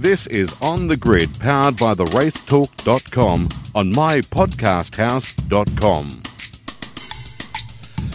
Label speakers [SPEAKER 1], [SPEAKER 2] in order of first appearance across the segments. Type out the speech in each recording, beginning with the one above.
[SPEAKER 1] This is On the Grid, powered by the racetalk.com on mypodcasthouse.com.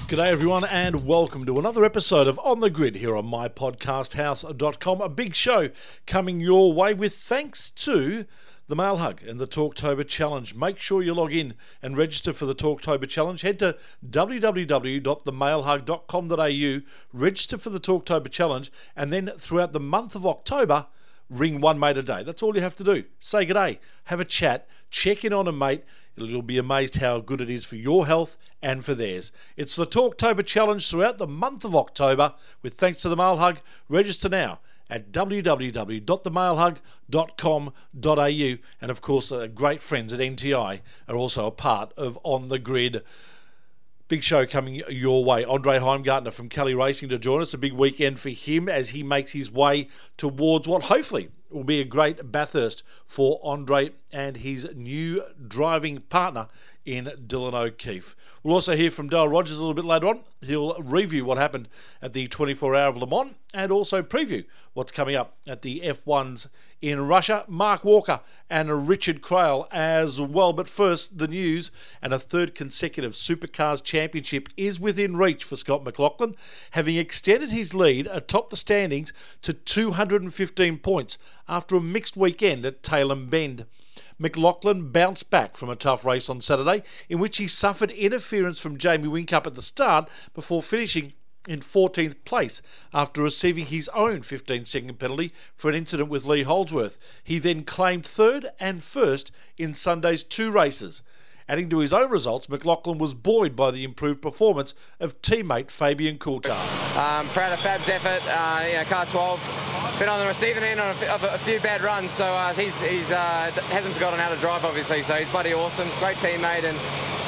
[SPEAKER 2] G'day, everyone, and welcome to another episode of On the Grid here on mypodcasthouse.com. A big show coming your way with thanks to the Mail Hug and the Talktober Challenge. Make sure you log in and register for the Talktober Challenge. Head to www.themailhug.com.au, register for the Talktober Challenge, and then throughout the month of October, ring one mate a day. That's all you have to do. Say good day, have a chat, check in on a mate. You'll be amazed how good it is for your health and for theirs. It's the Talktober Challenge throughout the month of October with thanks to the Mail Hug. Register now at www.themailhug.com.au. And of course, our great friends at NTI are also a part of On the Grid. Big show coming your way. Andre Heimgartner from Kelly Racing to join us. A big weekend for him as he makes his way towards what hopefully will be a great Bathurst for Andre and his new driving partner in Dylan O'Keefe. We'll also hear from Dale Rogers a little bit later on. He'll review what happened at the 24 Hour of Le Mans and also preview what's coming up at the F1s in Russia. Mark Walker and Richard Craill as well. But first, the news and a third consecutive Supercars Championship is within reach for Scott McLaughlin, having extended his lead atop the standings to 215 points after a mixed weekend at Tailem Bend. McLaughlin bounced back from a tough race on Saturday, in which he suffered interference from Jamie Whincup at the start before finishing in 14th place after receiving his own 15 second penalty for an incident with Lee Holdsworth. He then claimed third and first in Sunday's two races. Adding to his own results, McLaughlin was buoyed by the improved performance of teammate Fabian Coulthard.
[SPEAKER 3] Um, proud of Fab's effort. Uh, car 12 been on the receiving end of a, few bad runs, so uh, he's, he's uh, hasn't forgotten how to drive, obviously. So he's bloody awesome, great teammate, and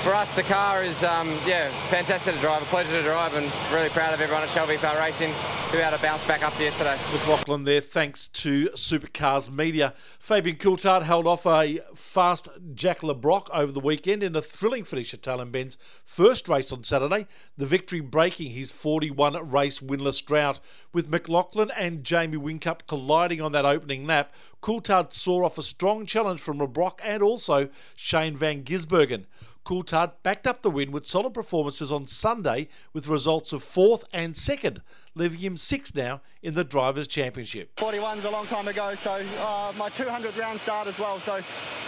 [SPEAKER 3] for us, the car is, um, yeah, fantastic to drive, a pleasure to drive, and really proud of everyone at Shell V-Power Racing be able to bounce back up yesterday.
[SPEAKER 2] McLaughlin there, thanks to Supercars Media. Fabian Coulthard held off a fast Jack Le Brocq over the weekend in a thrilling finish at Tailem Bend's first race on Saturday, the victory breaking his 41 race winless drought. With McLaughlin and Jamie Whincup colliding on that opening lap, Coulthard saw off a strong challenge from Le Brocq and also Shane Van Gisbergen. Coulthard backed up the win with solid performances on Sunday with results of fourth and second, leaving him sixth now in the Drivers' Championship.
[SPEAKER 4] 41's a long time ago, so uh, my 200th round start as well, so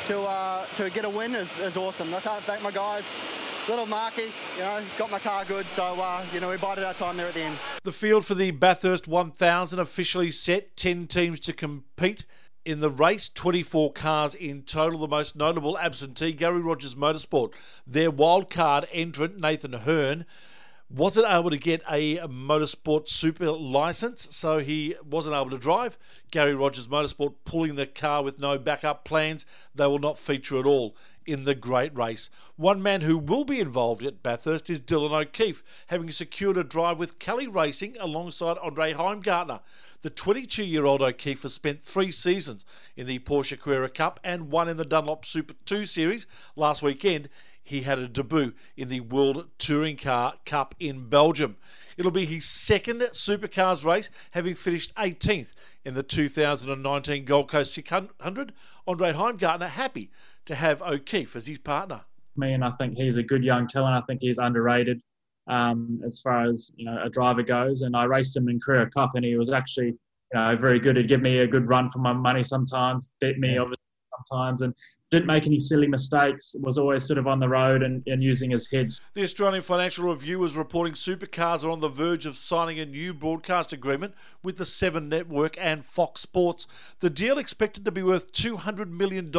[SPEAKER 4] to, uh, to get a win is, is awesome. I can't thank my guys. Little Marky, you know, got my car good, so, uh, you know, we bided our time there at the end.
[SPEAKER 2] The field for the Bathurst 1000 officially set, 10 teams to compete in the race, 24 cars in total. The most notable absentee, Gary Rogers Motorsport. Their wild card entrant, Nathan Herne, wasn't able to get a motorsport super license, so he wasn't able to drive. Gary Rogers Motorsport pulling the car with no backup plans. They will not feature at all in the great race. One man who will be involved at Bathurst is Dylan O'Keefe, having secured a drive with Kelly Racing alongside Andre Heimgartner. The 22 year old O'Keefe has spent three seasons in the Porsche Carrera Cup and one in the Dunlop Super 2 Series last weekend he had a debut in the World Touring Car Cup in Belgium. It'll be his second supercars race, having finished 18th in the 2019 Gold Coast 600. Andre Heimgartner happy to have O'Keefe as his partner.
[SPEAKER 5] Me and I think he's a good young talent. I think he's underrated um, as far as you know a driver goes. And I raced him in Carrera Cup, and he was actually you know very good. He'd give me a good run for my money sometimes, beat me obviously sometimes, and didn't make any silly mistakes, was always sort of on the road and, and using his heads.
[SPEAKER 2] The Australian Financial Review was reporting supercars are on the verge of signing a new broadcast agreement with the Seven Network and Fox Sports. The deal expected to be worth $200 million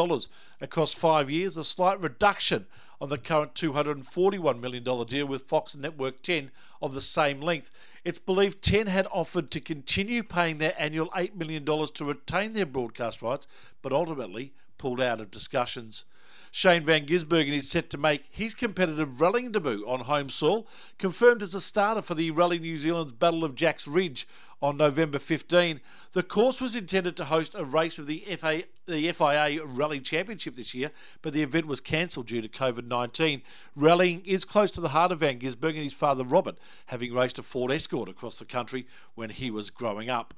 [SPEAKER 2] across five years, a slight reduction on the current $241 million deal with Fox Network 10 of the same length. It's believed 10 had offered to continue paying their annual $8 million to retain their broadcast rights, but ultimately pulled out of discussions. Shane Van Gisbergen is set to make his competitive rallying debut on home soil, confirmed as a starter for the Rally New Zealand's Battle of Jacks Ridge on November 15. The course was intended to host a race of the, FA, the FIA Rally Championship this year, but the event was cancelled due to COVID 19. Rallying is close to the heart of Van Gisbergen and his father Robert, having raced a Ford Escort across the country when he was growing up.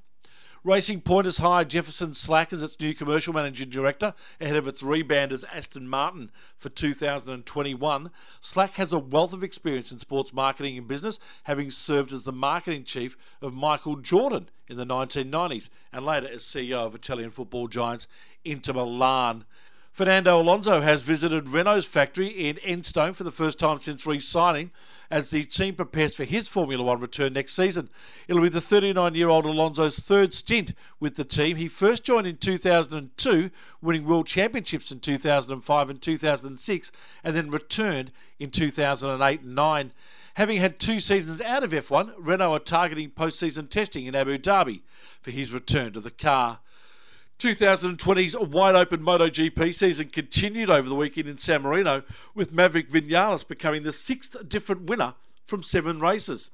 [SPEAKER 2] Racing Point has hired Jefferson Slack as its new commercial managing director ahead of its rebrand as Aston Martin for 2021. Slack has a wealth of experience in sports marketing and business, having served as the marketing chief of Michael Jordan in the 1990s and later as CEO of Italian football giants Inter Milan. Fernando Alonso has visited Renault's factory in Enstone for the first time since re signing as the team prepares for his Formula One return next season. It'll be the 39 year old Alonso's third stint with the team. He first joined in 2002, winning world championships in 2005 and 2006, and then returned in 2008 and 9. Having had two seasons out of F1, Renault are targeting postseason testing in Abu Dhabi for his return to the car. 2020's wide open MotoGP season continued over the weekend in San Marino, with Maverick Vinales becoming the sixth different winner from seven races.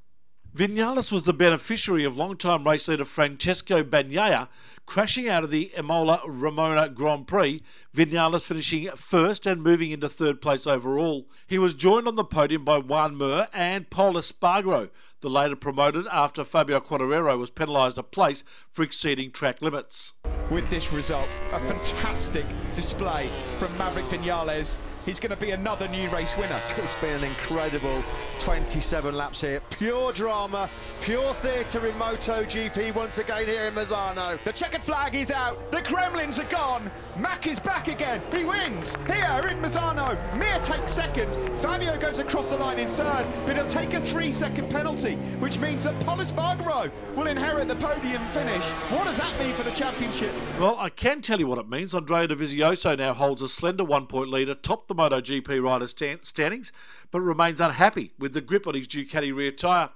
[SPEAKER 2] Vinales was the beneficiary of long-time race leader Francesco Bagnaia crashing out of the Emilia Romagna Grand Prix, Vinales finishing first and moving into third place overall. He was joined on the podium by Joan Mir and Pol Espargaro, the later promoted after Fabio Quartararo was penalised a place for exceeding track limits.
[SPEAKER 6] With this result, a fantastic display from Maverick Vinales he's going to be another new race winner.
[SPEAKER 7] It's been an incredible 27 laps here. Pure drama, pure theatre in MotoGP once again here in Misano.
[SPEAKER 6] The checkered flag is out. The Gremlins are gone. Mack is back again. He wins here in Misano. Mir takes second. Fabio goes across the line in third, but he'll take a three-second penalty, which means that Pol Espargaro will inherit the podium finish. What does that mean for the championship?
[SPEAKER 2] Well, I can tell you what it means. Andrea Dovizioso now holds a slender one-point lead atop the MotoGP riders' standings, but remains unhappy with the grip on his Ducati rear tyre.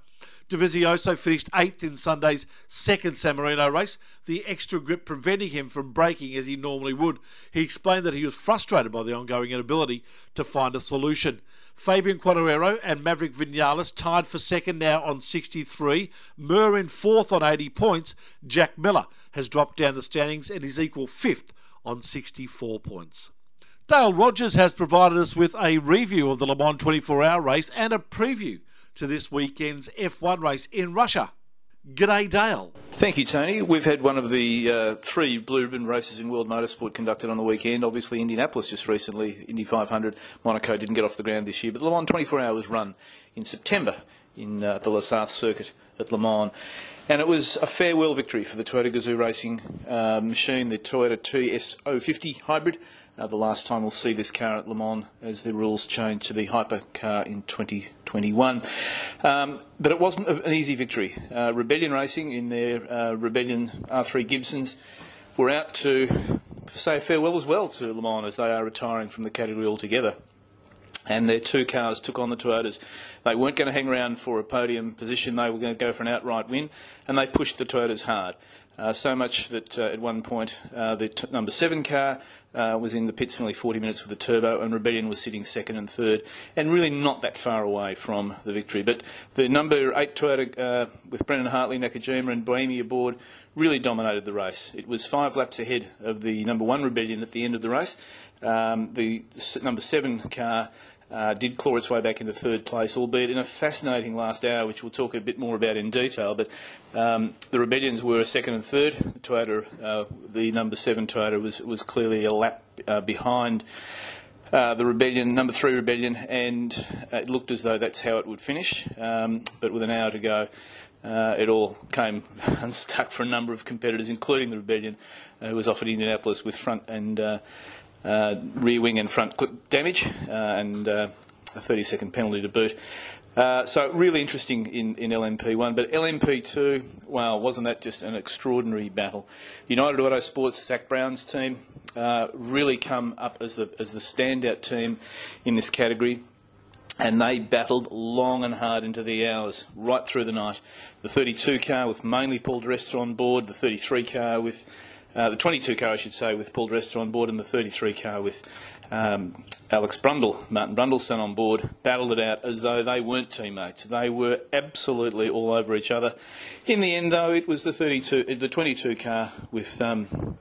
[SPEAKER 2] Dovizioso finished eighth in Sunday's second San Marino race, the extra grip preventing him from braking as he normally would. He explained that he was frustrated by the ongoing inability to find a solution. Fabian Quartararo and Maverick Vinales tied for second now on 63. Mir in fourth on 80 points. Jack Miller has dropped down the standings and is equal fifth on 64 points. Dale Rogers has provided us with a review of the Le Mans 24 hour race and a preview to this weekend's F1 race in Russia. G'day, Dale.
[SPEAKER 8] Thank you, Tony. We've had one of the uh, three blue ribbon races in world motorsport conducted on the weekend. Obviously, Indianapolis just recently, Indy 500. Monaco didn't get off the ground this year, but the Le Mans 24 hours run in September in uh, the Sarthe circuit at Le Mans. And it was a farewell victory for the Toyota Gazoo Racing uh, machine, the Toyota TS050 hybrid. Uh, the last time we'll see this car at Le Mans as the rules change to the hypercar in 2021. Um, but it wasn't an easy victory. Uh, Rebellion Racing in their uh, Rebellion R3 Gibsons were out to say farewell as well to Le Mans as they are retiring from the category altogether. And their two cars took on the Toyotas. They weren't going to hang around for a podium position, they were going to go for an outright win, and they pushed the Toyotas hard. Uh, so much that uh, at one point uh, the number seven car uh, was in the pits nearly 40 minutes with a turbo, and Rebellion was sitting second and third, and really not that far away from the victory. But the number eight Toyota uh, with Brendan Hartley, Nakajima, and Buemi aboard really dominated the race. It was five laps ahead of the number one Rebellion at the end of the race. Um, the number seven car uh, did claw its way back into third place, albeit in a fascinating last hour, which we'll talk a bit more about in detail. But um, the Rebellions were second and third. The Toyota, uh, the number seven Toyota, was was clearly a lap uh, behind. Uh, the rebellion, number three rebellion, and it looked as though that's how it would finish. Um, but with an hour to go, uh, it all came unstuck for a number of competitors, including the rebellion, uh, who was off at Indianapolis with front and rear wing and front clip damage, uh, and uh, a 30 second penalty to boot. Uh, so really interesting in, in LMP1, but LMP2, wow, wasn't that just an extraordinary battle? United Auto Sports, Zak Brown's team, uh, really come up as the as the standout team in this category, and they battled long and hard into the hours, right through the night. The 32 car with mainly Paul di on board, the 33 car with uh, the 22 car, I should say, with Paul di Resta on board, and the 33 car with um, Alex Brundle, Martin Brundle's son on board, battled it out as though they weren't teammates. They were absolutely all over each other. In the end, though, it was the 32, the 22 car with um,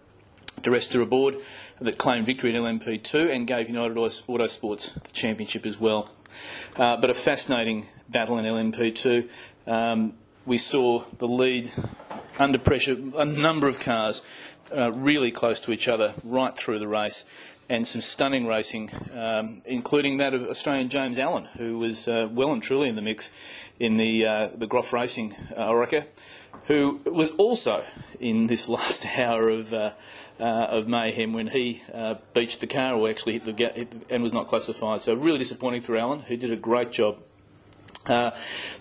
[SPEAKER 8] di Resta aboard that claimed victory in LMP2 and gave United Autosports the championship as well. Uh, but a fascinating battle in LMP2. Um, we saw the lead under pressure, a number of cars uh, really close to each other right through the race. And some stunning racing, um, including that of Australian James Allen, who was uh, well and truly in the mix in the uh, the Graff Racing uh, Oreca, who was also in this last hour of uh, of mayhem when he beached the car or actually hit the ga- hit the- and was not classified. So really disappointing for Allen, who did a great job. Uh,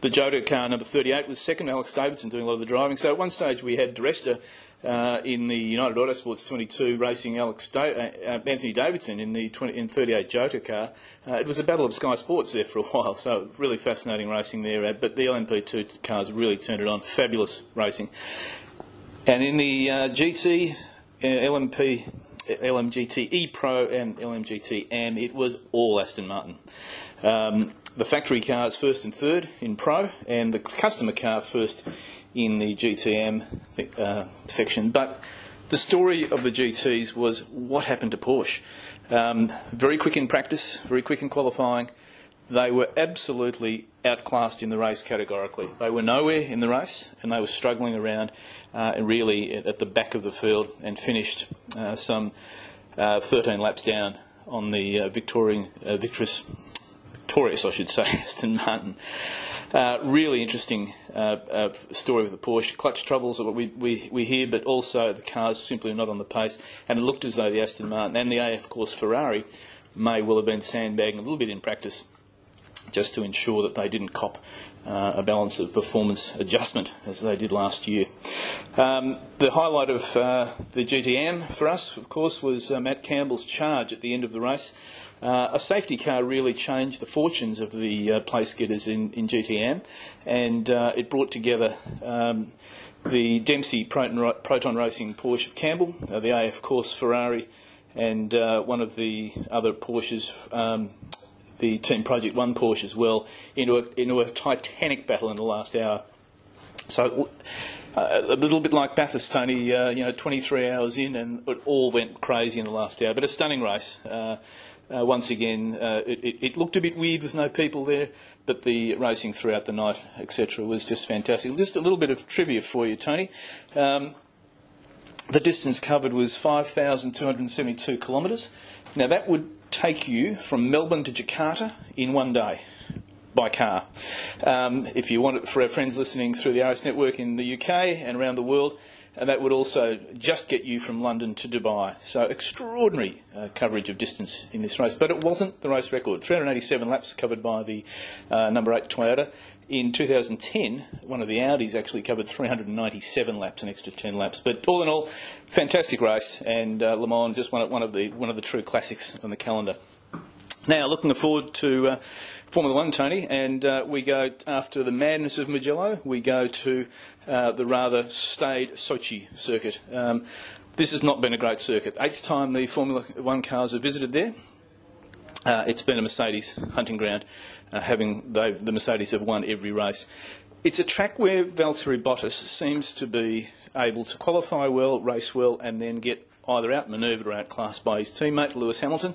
[SPEAKER 8] the Jota car number 38 was second. Alex Davidson doing a lot of the driving. So at one stage we had di Resta uh, in the United Autosports 22 racing Alex da- uh, uh, Anthony Davidson in the 20, in 38 Jota car. Uh, it was a battle of Sky Sports there for a while. So really fascinating racing there. Uh, but the LMP2 cars really turned it on. Fabulous racing. And in the GT, LMP, LMGT E Pro and LMGT AM, it was all Aston Martin. Um, the factory cars first and third in Pro, and the customer car first in the GTM uh, section. But the story of the GTs was what happened to Porsche. Um, very quick in practice, very quick in qualifying. They were absolutely outclassed in the race categorically. They were nowhere in the race and they were struggling around uh, really at the back of the field and finished uh, some uh, 13 laps down on the uh, Victorian, uh, victorious, I should say, Aston Martin. Uh, really interesting uh, uh, story with the Porsche. Clutch troubles are what we, we, we hear, but also the cars simply not on the pace. And it looked as though the Aston Martin and the AF of course Ferrari may well have been sandbagging a little bit in practice just to ensure that they didn't cop uh, a balance of performance adjustment as they did last year. Um, the highlight of uh, the GTM for us, of course, was uh, Matt Campbell's charge at the end of the race. Uh, a safety car really changed the fortunes of the uh, place getters in, in GTM, and uh, it brought together um, the Dempsey Proton, Proton Racing Porsche of Campbell, uh, the AF Corse Ferrari, and uh, one of the other Porsches, um, the Team Project One Porsche as well, into a, into a titanic battle in the last hour. So uh, a little bit like Bathurst, Tony. Uh, you know, 23 hours in, and it all went crazy in the last hour. But a stunning race. Uh, uh, once again, uh, it, it, looked a bit weird with no people there, but the racing throughout the night, etc., was just fantastic. Just a little bit of trivia for you, Tony. Um, the distance covered was 5,272 kilometres. Now that would take you from Melbourne to Jakarta in one day by car. Um, if you want it for our friends listening through the RS network in the UK and around the world, and that would also just get you from London to Dubai. So extraordinary uh, coverage of distance in this race, but it wasn't the race record. 387 laps covered by the uh, number 8 Toyota. In 2010, one of the Audis actually covered 397 laps, an extra 10 laps. But all in all, fantastic race, and uh, Le Mans just one one of the one of the true classics on the calendar. Now, looking forward to uh, Formula One, Tony, and uh, we go after the madness of Mugello. We go to uh, the rather staid Sochi circuit. Um, this has not been a great circuit. Eighth time the Formula One cars have visited there. Uh, it's been a Mercedes hunting ground, uh, having they, the Mercedes have won every race. It's a track where Valtteri Bottas seems to be able to qualify well, race well, and then get either outmanoeuvred or outclassed by his teammate Lewis Hamilton.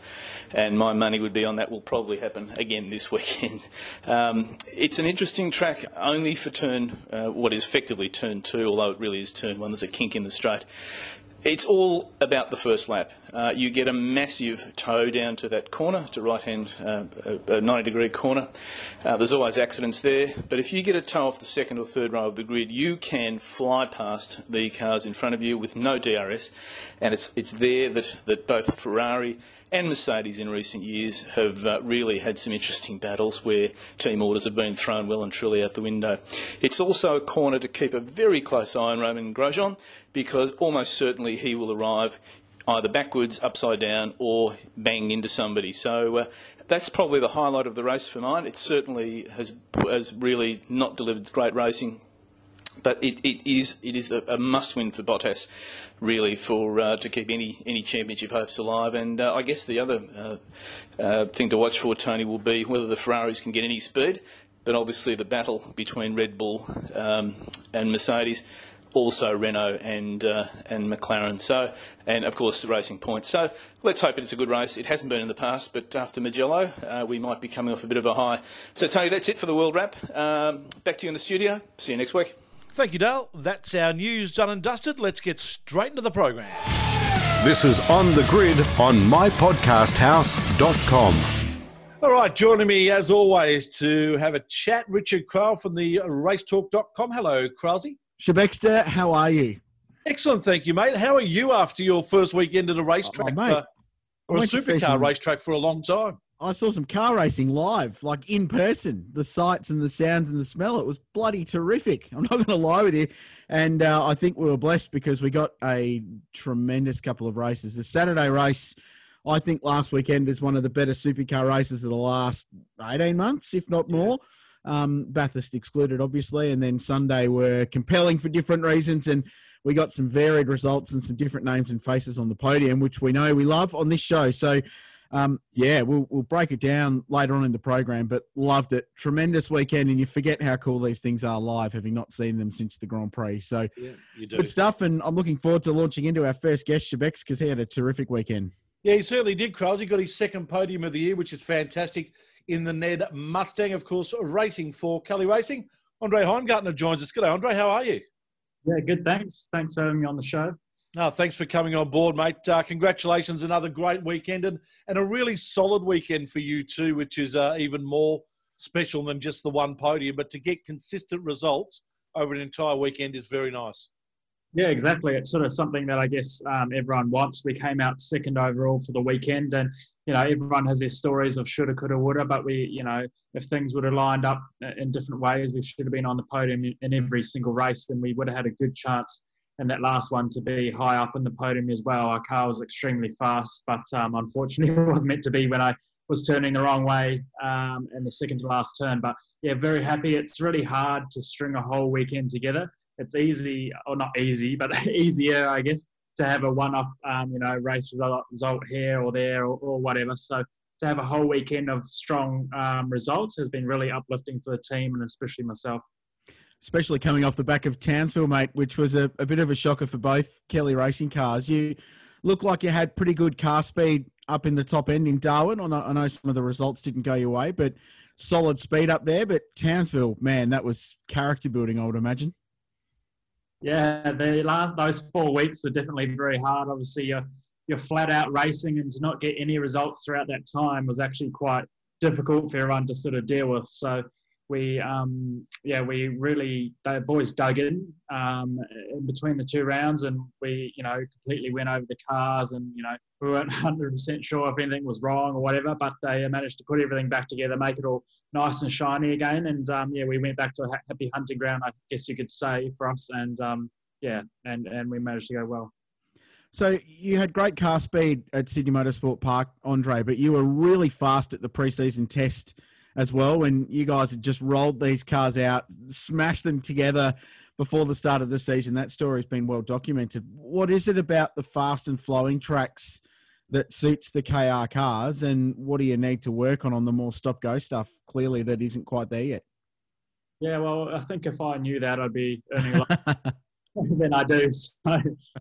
[SPEAKER 8] And my money would be on that will probably happen again this weekend. Um, it's an interesting track only for turn, uh, what is effectively turn two, although it really is turn one. There's a kink in the straight. It's all about the first lap. Uh, you get a massive tow down to that corner, to right hand, uh, a 90 degree corner. Uh, there's always accidents there, but if you get a tow off the second or third row of the grid, you can fly past the cars in front of you with no DRS, and it's, it's there that, that both Ferrari and Mercedes in recent years have uh, really had some interesting battles where team orders have been thrown well and truly out the window. It's also a corner to keep a very close eye on Romain Grosjean because almost certainly he will arrive either backwards, upside down, or bang into somebody. So uh, that's probably the highlight of the race for mine. It certainly has, has really not delivered great racing but it, it is it is a, a must win for Bottas, really, for uh, to keep any any championship hopes alive. And uh, I guess the other uh, uh, thing to watch for Tony will be whether the Ferraris can get any speed. But obviously the battle between Red Bull um, and Mercedes, also Renault and uh, and McLaren. So and of course the Racing Point. So let's hope it's a good race. It hasn't been in the past, but after Mugello, uh, we might be coming off a bit of a high. So Tony, that's it for the World Wrap. Um, back to you in the studio. See you next week.
[SPEAKER 2] Thank you, Dale. That's our news done and dusted. Let's get straight into the program.
[SPEAKER 1] This is On the Grid on mypodcasthouse.com.
[SPEAKER 2] All right, joining me as always to have a chat, Richard Craill from the racetalk.com. Hello, Krause.
[SPEAKER 9] Shebexter, how are you?
[SPEAKER 2] Excellent, thank you, mate. How are you after your first weekend at a racetrack?
[SPEAKER 9] Oh, mate,
[SPEAKER 2] uh, or a
[SPEAKER 9] went to see
[SPEAKER 2] supercar racetrack for a long time?
[SPEAKER 9] I saw some car racing live, like in person. The sights and the sounds and the smell. It was bloody terrific. I'm not going to lie with you. And uh, I think we were blessed because we got a tremendous couple of races. The Saturday race, I think last weekend is one of the better supercar races of the last 18 months, if not more. Um, Bathurst excluded, obviously. And then Sunday were compelling for different reasons. And we got some varied results and some different names and faces on the podium, which we know we love on this show. So, um, yeah, we'll, we'll break it down later on in the program, but loved it. Tremendous weekend, and you forget how cool these things are live, having not seen them since the Grand Prix. So,
[SPEAKER 2] Yeah, you do.
[SPEAKER 9] good stuff, and I'm looking forward to launching into our first guest, Shebex, because he had a terrific weekend.
[SPEAKER 2] Yeah, he certainly did, Krause. He got his second podium of the year, which is fantastic, in the Ned Mustang, of course, racing for Kelly Racing. Andre Heimgartner joins us. G'day, Andre. How are you?
[SPEAKER 5] Yeah, good. Thanks. Thanks for having me on the show.
[SPEAKER 2] No, thanks for coming on board, mate. Uh, congratulations, another great weekend and, and a really solid weekend for you too, which is uh, even more special than just the one podium. But to get consistent results over an entire weekend is very nice.
[SPEAKER 5] Yeah, exactly. It's sort of something that I guess um, everyone wants. We came out second overall for the weekend, and you know everyone has their stories of shoulda, coulda, woulda. But we, you know, if things would have lined up in different ways, we should have been on the podium in, in every single race, and we would have had a good chance in that last one to be high up in the podium as well. Our car was extremely fast, but um, unfortunately, it was meant to be when I was turning the wrong way um, in the second to last turn. But yeah, very happy. It's really hard to string a whole weekend together. It's easy, or not easy, but easier, I guess, to have a one-off, um, you know, race result, result here or there or, or whatever. So to have a whole weekend of strong um, results has been really uplifting for the team and especially myself.
[SPEAKER 9] Especially coming off the back of Townsville, mate, which was a, a bit of a shocker for both Kelly racing cars. You look like you had pretty good car speed up in the top end in Darwin. I know, I know some of the results didn't go your way, but solid speed up there. But Townsville, man, that was character building, I would imagine.
[SPEAKER 5] Yeah, the last those four weeks were definitely very hard. Obviously, you're you're flat out racing, and to not get any results throughout that time was actually quite difficult for everyone to sort of deal with. So we, um, yeah, we really the boys dug in um, in between the two rounds, and we, you know, completely went over the cars, and you know, we weren't hundred percent sure if anything was wrong or whatever, but they managed to put everything back together, make it all nice and shiny again, and um, yeah, we went back to a happy hunting ground, I guess you could say, for us, and um, yeah, and and we managed to go well.
[SPEAKER 9] So you had great car speed at Sydney Motorsport Park, Andre, but you were really fast at the preseason test as well when you guys had just rolled these cars out, smashed them together before the start of the season. That story's been well documented. What is it about the fast and flowing tracks that suits the KR cars, and what do you need to work on on the more stop go stuff? Clearly, that isn't quite there yet.
[SPEAKER 5] Yeah, well, I think if I knew that, I'd be earning a lot than I do. So,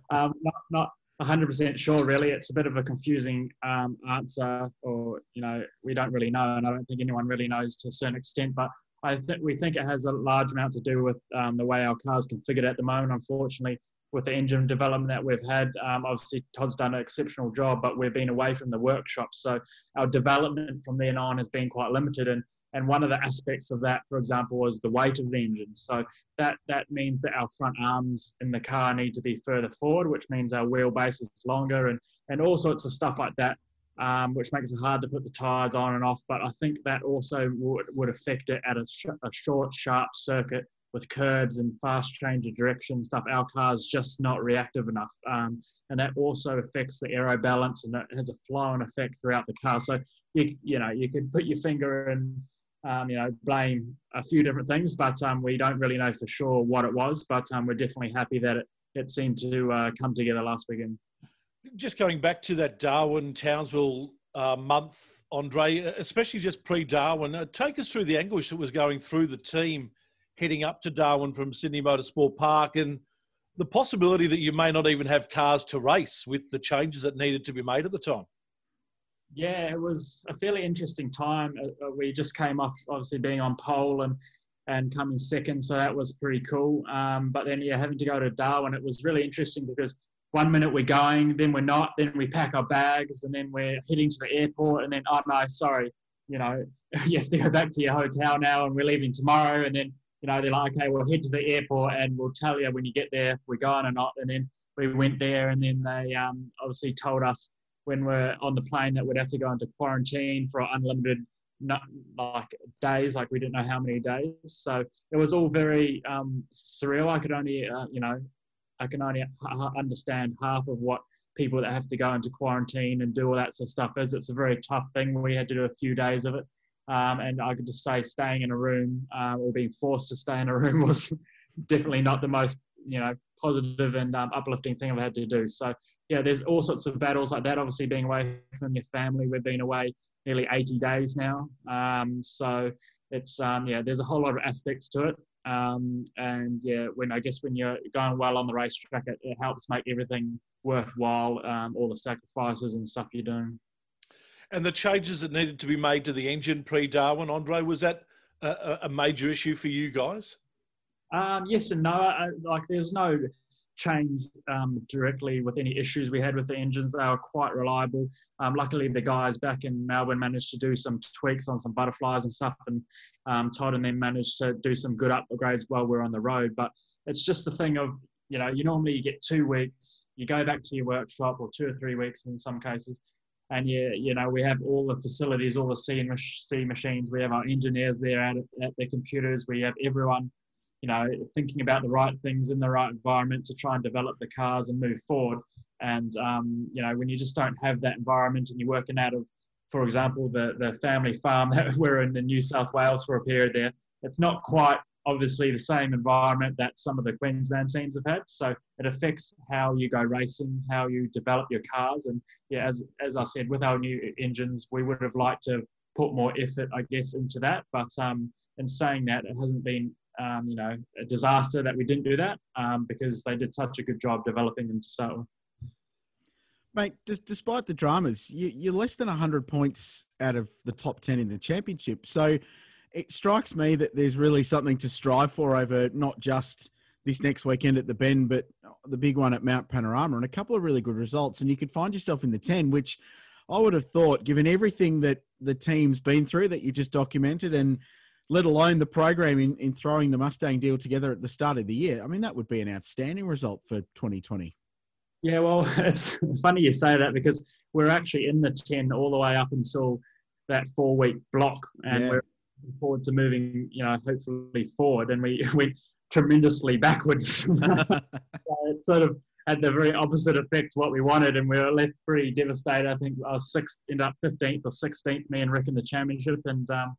[SPEAKER 5] um, not not 100% sure, really. It's a bit of a confusing um, answer, or you know, we don't really know, and I don't think anyone really knows to a certain extent. But I think we think it has a large amount to do with um, the way our car's configured at the moment. Unfortunately, with the engine development that we've had, um, obviously Todd's done an exceptional job, but we've been away from the workshop, so our development from then on has been quite limited. And and one of the aspects of that, for example, was the weight of the engine. So that that means that our front arms in the car need to be further forward, which means our wheelbase is longer, and and all sorts of stuff like that, um, which makes it hard to put the tires on and off. But I think that also would, would affect it at a, sh- a short, sharp circuit with curbs and fast change of direction stuff. Our car's just not reactive enough, um, and that also affects the aero balance, and it has a flow and effect throughout the car. So you you know you could put your finger in um, you know, blame a few different things, but um, we don't really know for sure what it was. But um, we're definitely happy that it, it seemed to uh, come together last weekend.
[SPEAKER 2] Just going back to that Darwin Townsville uh, month, Andre, especially just pre Darwin, uh, take us through the anguish that was going through the team heading up to Darwin from Sydney Motorsport Park and the possibility that you may not even have cars to race with the changes that needed to be made at the time.
[SPEAKER 5] Yeah, it was a fairly interesting time. Uh, uh, we just came off obviously being on pole, and and coming second. So that was pretty cool. Um, but then, yeah, having to go to Darwin, it was really interesting because one minute we're going, then we're not, then we pack our bags, and then we're heading to the airport, and then, oh no, sorry, you know, you have to go back to your hotel now, and we're leaving tomorrow. And then, you know, they're like, okay, we'll head to the airport, and we'll tell you when you get there if we're going or not. And then we went there, and then they um, obviously told us when we're on the plane that we'd have to go into quarantine for unlimited not like days, like we didn't know how many days. So it was all very um, surreal. I could only, uh, you know, I can only understand half of what people that have to go into quarantine and do all that sort of stuff is. It's a very tough thing. We had to do a few days of it. Um, and I could just say staying in a room um, or being forced to stay in a room was definitely not the most, you know, positive and um, uplifting thing I've had to do. So yeah, there's all sorts of battles like that. Obviously, being away from your family, we've been away nearly 80 days now. Um, so it's um, yeah, there's a whole lot of aspects to it. Um, and yeah, when I guess when you're going well on the racetrack, it, it helps make everything worthwhile. Um, all the sacrifices and stuff you're doing.
[SPEAKER 2] And the changes that needed to be made to the engine pre-Darwin, Andre, was that a, a major issue for you guys?
[SPEAKER 5] Um, yes and no. I, like, there's no changed um, directly with any issues we had with the engines. They were quite reliable. Um, luckily, the guys back in Melbourne managed to do some tweaks on some butterflies and stuff, and um, Todd and them managed to do some good upgrades while we are on the road. But it's just the thing of, you know, you normally get two weeks, you go back to your workshop, or two or three weeks in some cases, and you, you know, we have all the facilities, all the C, C machines, we have our engineers there at, at their computers, we have everyone you know, thinking about the right things in the right environment to try and develop the cars and move forward. And um, you know, when you just don't have that environment and you're working out of, for example, the the family farm that we're in in New South Wales for a period there, it's not quite obviously the same environment that some of the Queensland teams have had. So it affects how you go racing, how you develop your cars. And yeah, as as I said, with our new engines, we would have liked to put more effort, I guess, into that. But um, in saying that, it hasn't been um, you know, a disaster that we didn't do that um, because they did such a good job developing them to start with.
[SPEAKER 9] Mate, just despite the dramas, you, are less than 100 points out of the top 10 in the championship. So it strikes me that there's really something to strive for over not just this next weekend at the Bend, but the big one at Mount Panorama and a couple of really good results. And you could find yourself in the 10, which I would have thought, given everything that the team's been through that you just documented and – let alone the program in, in throwing the Mustang deal together at the start of the year. I mean, that would be an outstanding result for 2020.
[SPEAKER 5] Yeah, well, it's funny you say that because we're actually in the 10 all the way up until that four week block, and yeah. we're looking forward to moving, you know, hopefully forward, and we went tremendously backwards. so it sort of had the very opposite effect to what we wanted, and we were left pretty devastated. I think I was sixth, ended up 15th or 16th, me and Rick in the championship, and um,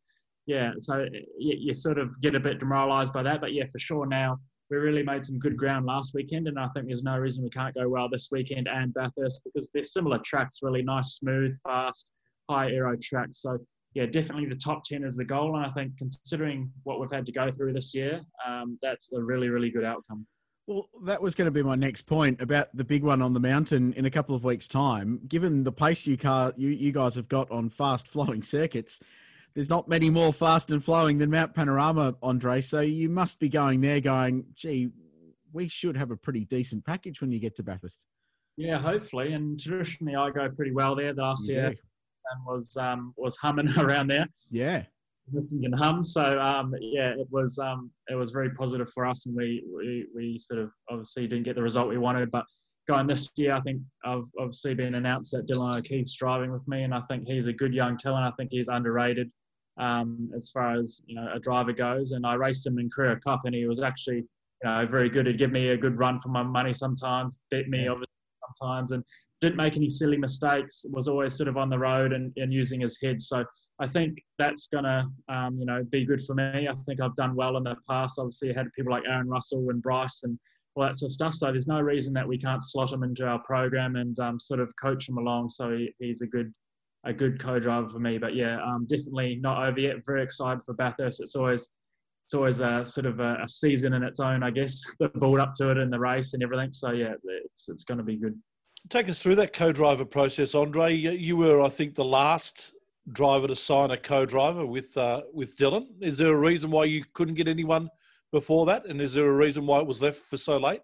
[SPEAKER 5] yeah, so you, you sort of get a bit demoralised by that. But yeah, for sure now we really made some good ground last weekend, and I think there's no reason we can't go well this weekend and Bathurst because they're similar tracks, really nice, smooth, fast, high aero tracks. So yeah, definitely the top ten is the goal, and I think considering what we've had to go through this year, um, that's a really really good outcome.
[SPEAKER 9] Well, that was going to be my next point about the big one on the mountain in a couple of weeks' time. Given the pace you car you, you guys have got on fast flowing circuits, there's not many more fast and flowing than Mount Panorama, Andre. So you must be going there going, gee, we should have a pretty decent package when you get to Bathurst.
[SPEAKER 5] Yeah, hopefully. And traditionally, I go pretty well there. The last year, and was um, was humming around there.
[SPEAKER 9] Yeah,
[SPEAKER 5] listening and hum. So um, yeah, it was um, it was very positive for us, and we, we we sort of obviously didn't get the result we wanted, but going this year, I think I've obviously been announced that Dylan O'Keefe's driving with me, and I think he's a good young talent. I think he's underrated um, as far as you know a driver goes. And I raced him in Carrera Cup, and he was actually you know very good. He'd give me a good run for my money sometimes, beat me obviously sometimes, and didn't make any silly mistakes. Was always sort of on the road and, and using his head. So I think that's gonna um, you know be good for me. I think I've done well in the past. Obviously, I had people like Aaron Russell and Bryce and all that sort of stuff. So there's no reason that we can't slot him into our program and um, sort of coach him along. So he, he's a good a good co-driver for me. But yeah, um, definitely not over yet. Very excited for Bathurst. It's always it's always a sort of a, a season in its own, I guess. The build up to it and the race and everything. So yeah, it's it's going to be good.
[SPEAKER 2] Take us through that co-driver process, Andre. You were, I think, the last driver to sign a co-driver with uh, with Dylan. Is there a reason why you couldn't get anyone before that, and is there a reason why it was left for so late?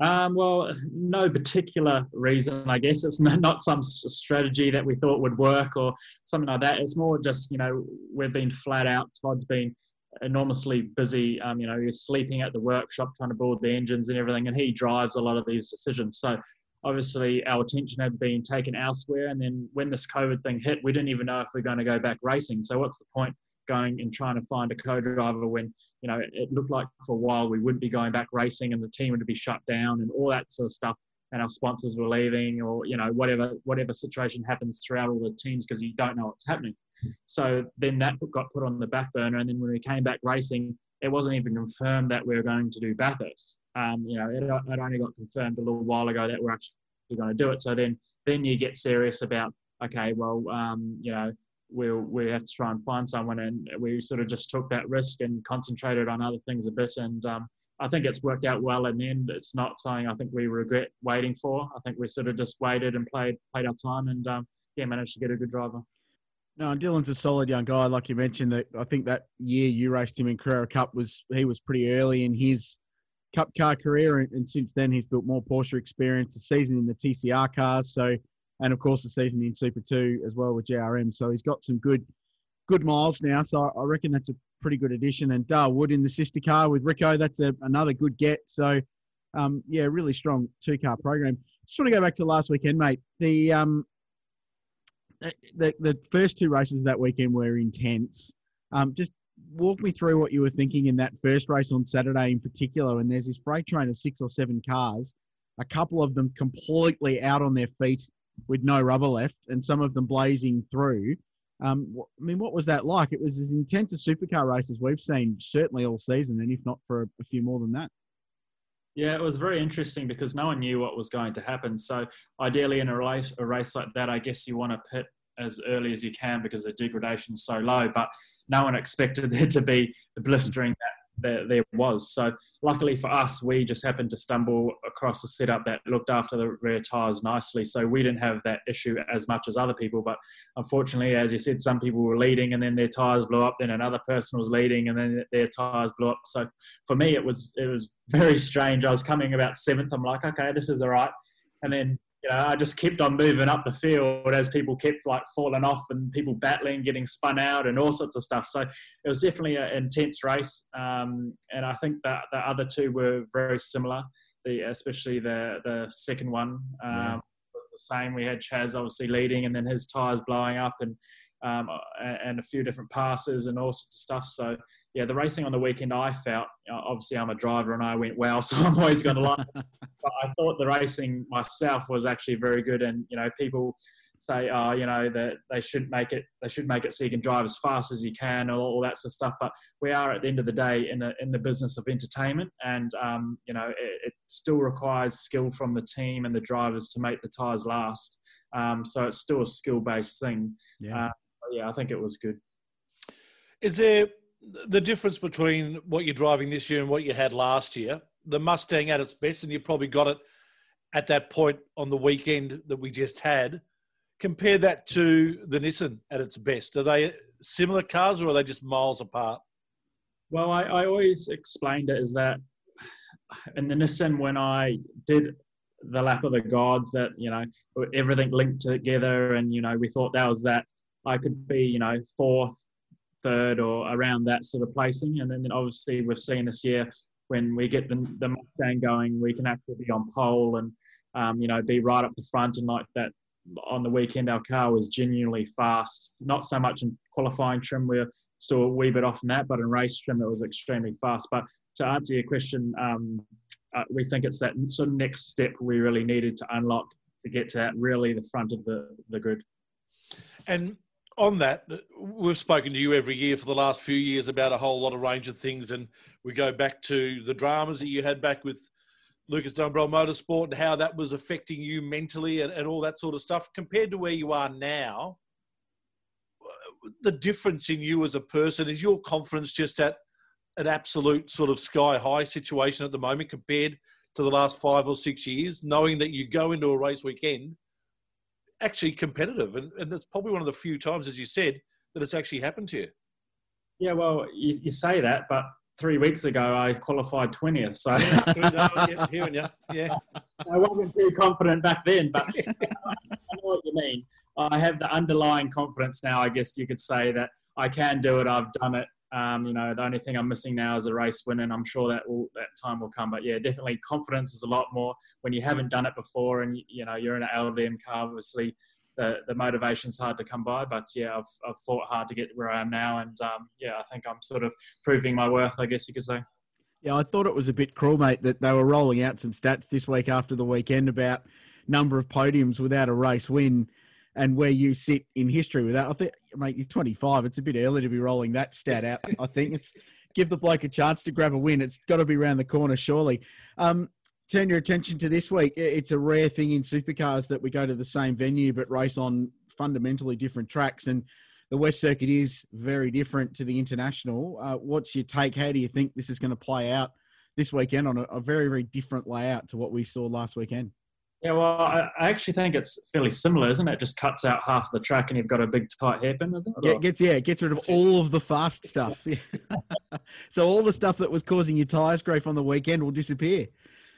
[SPEAKER 5] Um, well, no particular reason, I guess. It's not some strategy that we thought would work or something like that. It's more just, you know, we've been flat out. Todd's been enormously busy. Um, you know, he's sleeping at the workshop trying to build the engines and everything, and he drives a lot of these decisions. So obviously our attention has been taken elsewhere. And then when this COVID thing hit, we didn't even know if we're going to go back racing. So what's the point going and trying to find a co-driver when you know it looked like for a while we wouldn't be going back racing and the team would be shut down and all that sort of stuff and our sponsors were leaving or you know whatever whatever situation happens throughout all the teams because you don't know what's happening so then that got put on the back burner and then when we came back racing it wasn't even confirmed that we were going to do Bathurst um, you know, it, it only got confirmed a little while ago that we're actually going to do it. So then, then you get serious about, okay, well, um, you know, we'll we have to try and find someone, and we sort of just took that risk and concentrated on other things a bit. And um, I think it's worked out well in the end. It's not something I think we regret waiting for. I think we sort of just waited and played played our time, and um, yeah, managed to get a good driver.
[SPEAKER 9] No, and Dylan's a solid young guy, like you mentioned. That I think that year you raced him in Carrera Cup was he was pretty early in his Cup car career, and, and, since then he's built more Porsche experience. The season in the TCR cars, so and of course the season in Super Two as well with JRM. So he's got some good good miles now. So I reckon that's a pretty good addition. And Dale Wood in the sister car with Rico, that's a, another good get. So um, yeah, really strong two car program. Just want to go back to last weekend, mate. The um, the, the first two races that weekend were intense. Um, just walk me through what you were thinking in that first race on Saturday in particular. And there's this freight train of six or seven cars, a couple of them completely out on their feet with no rubber left, and some of them blazing through. Um, I mean, what was that like? It was as intense a supercar race as we've seen certainly all season, and if not for a, a few more than that.
[SPEAKER 5] Yeah, it was very interesting because no one knew what was going to happen. So, ideally, in a race, a race like that, I guess you want to pit as early as you can because the degradation is so low. But no one expected there to be the blistering that there, there, was. So luckily for us, we just happened to stumble across a setup that looked after the rear tyres nicely. So we didn't have that issue as much as other people. But unfortunately, as you said, some people were leading and then their tyres blew up. Then another person was leading and then their tyres blew up. So for me, it was it was very strange. I was coming about seventh. I'm like, okay, this is all right. And then you know, I just kept on moving up the field as people kept like falling off and people battling, getting spun out, and all sorts of stuff. So it was definitely an intense race, um, and I think that the other two were very similar. The especially the the second one um, yeah. was the same. We had Chaz obviously leading, and then his tires blowing up, and um, and a few different passes and all sorts of stuff. So yeah, the racing on the weekend, I felt obviously I'm a driver and I went well, so I'm always going to like. but I thought the racing myself was actually very good, and you know people say, oh, you know, that they should make it, they should make it so you can drive as fast as you can, all, all that sort of stuff. But we are at the end of the day in the in the business of entertainment, and um, you know, it, it, still requires skill from the team and the drivers to make the tires last. Um, so it's still a skill based thing. Yeah. Uh, yeah, I think it was good.
[SPEAKER 2] Is there the difference between what you're driving this year and what you had last year? The Mustang at its best, and you probably got it at that point on the weekend that we just had. Compare that to the Nissan at its best. Are they similar cars or are they just miles apart?
[SPEAKER 5] Well, I, I always explained it as that in the Nissan, when I did the lap of the gods, that, you know, everything linked together and, you know, we thought that was that I could be, you know, fourth, third, or around that sort of placing. And then obviously we've seen this year when we get the, the Mustang going, we can actually be on pole and, um, you know, be right up the front. And like that on the weekend, our car was genuinely fast. Not so much in qualifying trim, we're still a wee bit off in that, but in race trim, it was extremely fast. But to answer your question, um, uh, we think it's that sort of next step we really needed to unlock to get to that really the front of the, the grid.
[SPEAKER 2] And on that, we've spoken to you every year for the last few years about a whole lot of range of things, and we go back to the dramas that you had back with Lucas Dumbrell Motorsport and how that was affecting you mentally and, and all that sort of stuff. Compared to where you are now, the difference in you as a person is your confidence just at an absolute sort of sky high situation at the moment compared to the last five or six years, knowing that you go into a race weekend actually competitive, and, and it's probably one of the few times, as you said, that it's actually happened to you.
[SPEAKER 5] Yeah, well, you, you say that, but three weeks ago I qualified 20th, so
[SPEAKER 2] yeah, hearing you. Yeah,
[SPEAKER 5] I wasn't too confident back then, but I know what you mean. I have the underlying confidence now, I guess you could say that I can do it. I've done it. Um, you know, the only thing I'm missing now is a race win, and I'm sure that will, that time will come. But yeah, definitely confidence is a lot more when you haven't done it before, and you know you're in an LDM car. Obviously, the the motivation's hard to come by. But yeah, I've I've fought hard to get where I am now, and um, yeah, I think I'm sort of proving my worth. I guess you could say.
[SPEAKER 9] Yeah, I thought it was a bit cruel, mate, that they were rolling out some stats this week after the weekend about number of podiums without a race win and where you sit in history with that. I think, mate, you're 25. It's a bit early to be rolling that stat out. I think it's give the bloke a chance to grab a win. It's got to be around the corner, surely. Um, turn your attention to this week. It's a rare thing in supercars that we go to the same venue but race on fundamentally different tracks. And the West Circuit is very different to the International. Uh, what's your take? How do you think this is going to play out this weekend on a, a very, very different layout to what we saw last weekend?
[SPEAKER 5] Yeah, well, I, I, actually think it's fairly similar, isn't it? it? Just cuts out half the track and you've got a big tight hairpin, isn't it?
[SPEAKER 9] Yeah, it gets yeah, it gets rid of all of the fast stuff. so all the stuff that was causing you tyres grief on the weekend will disappear.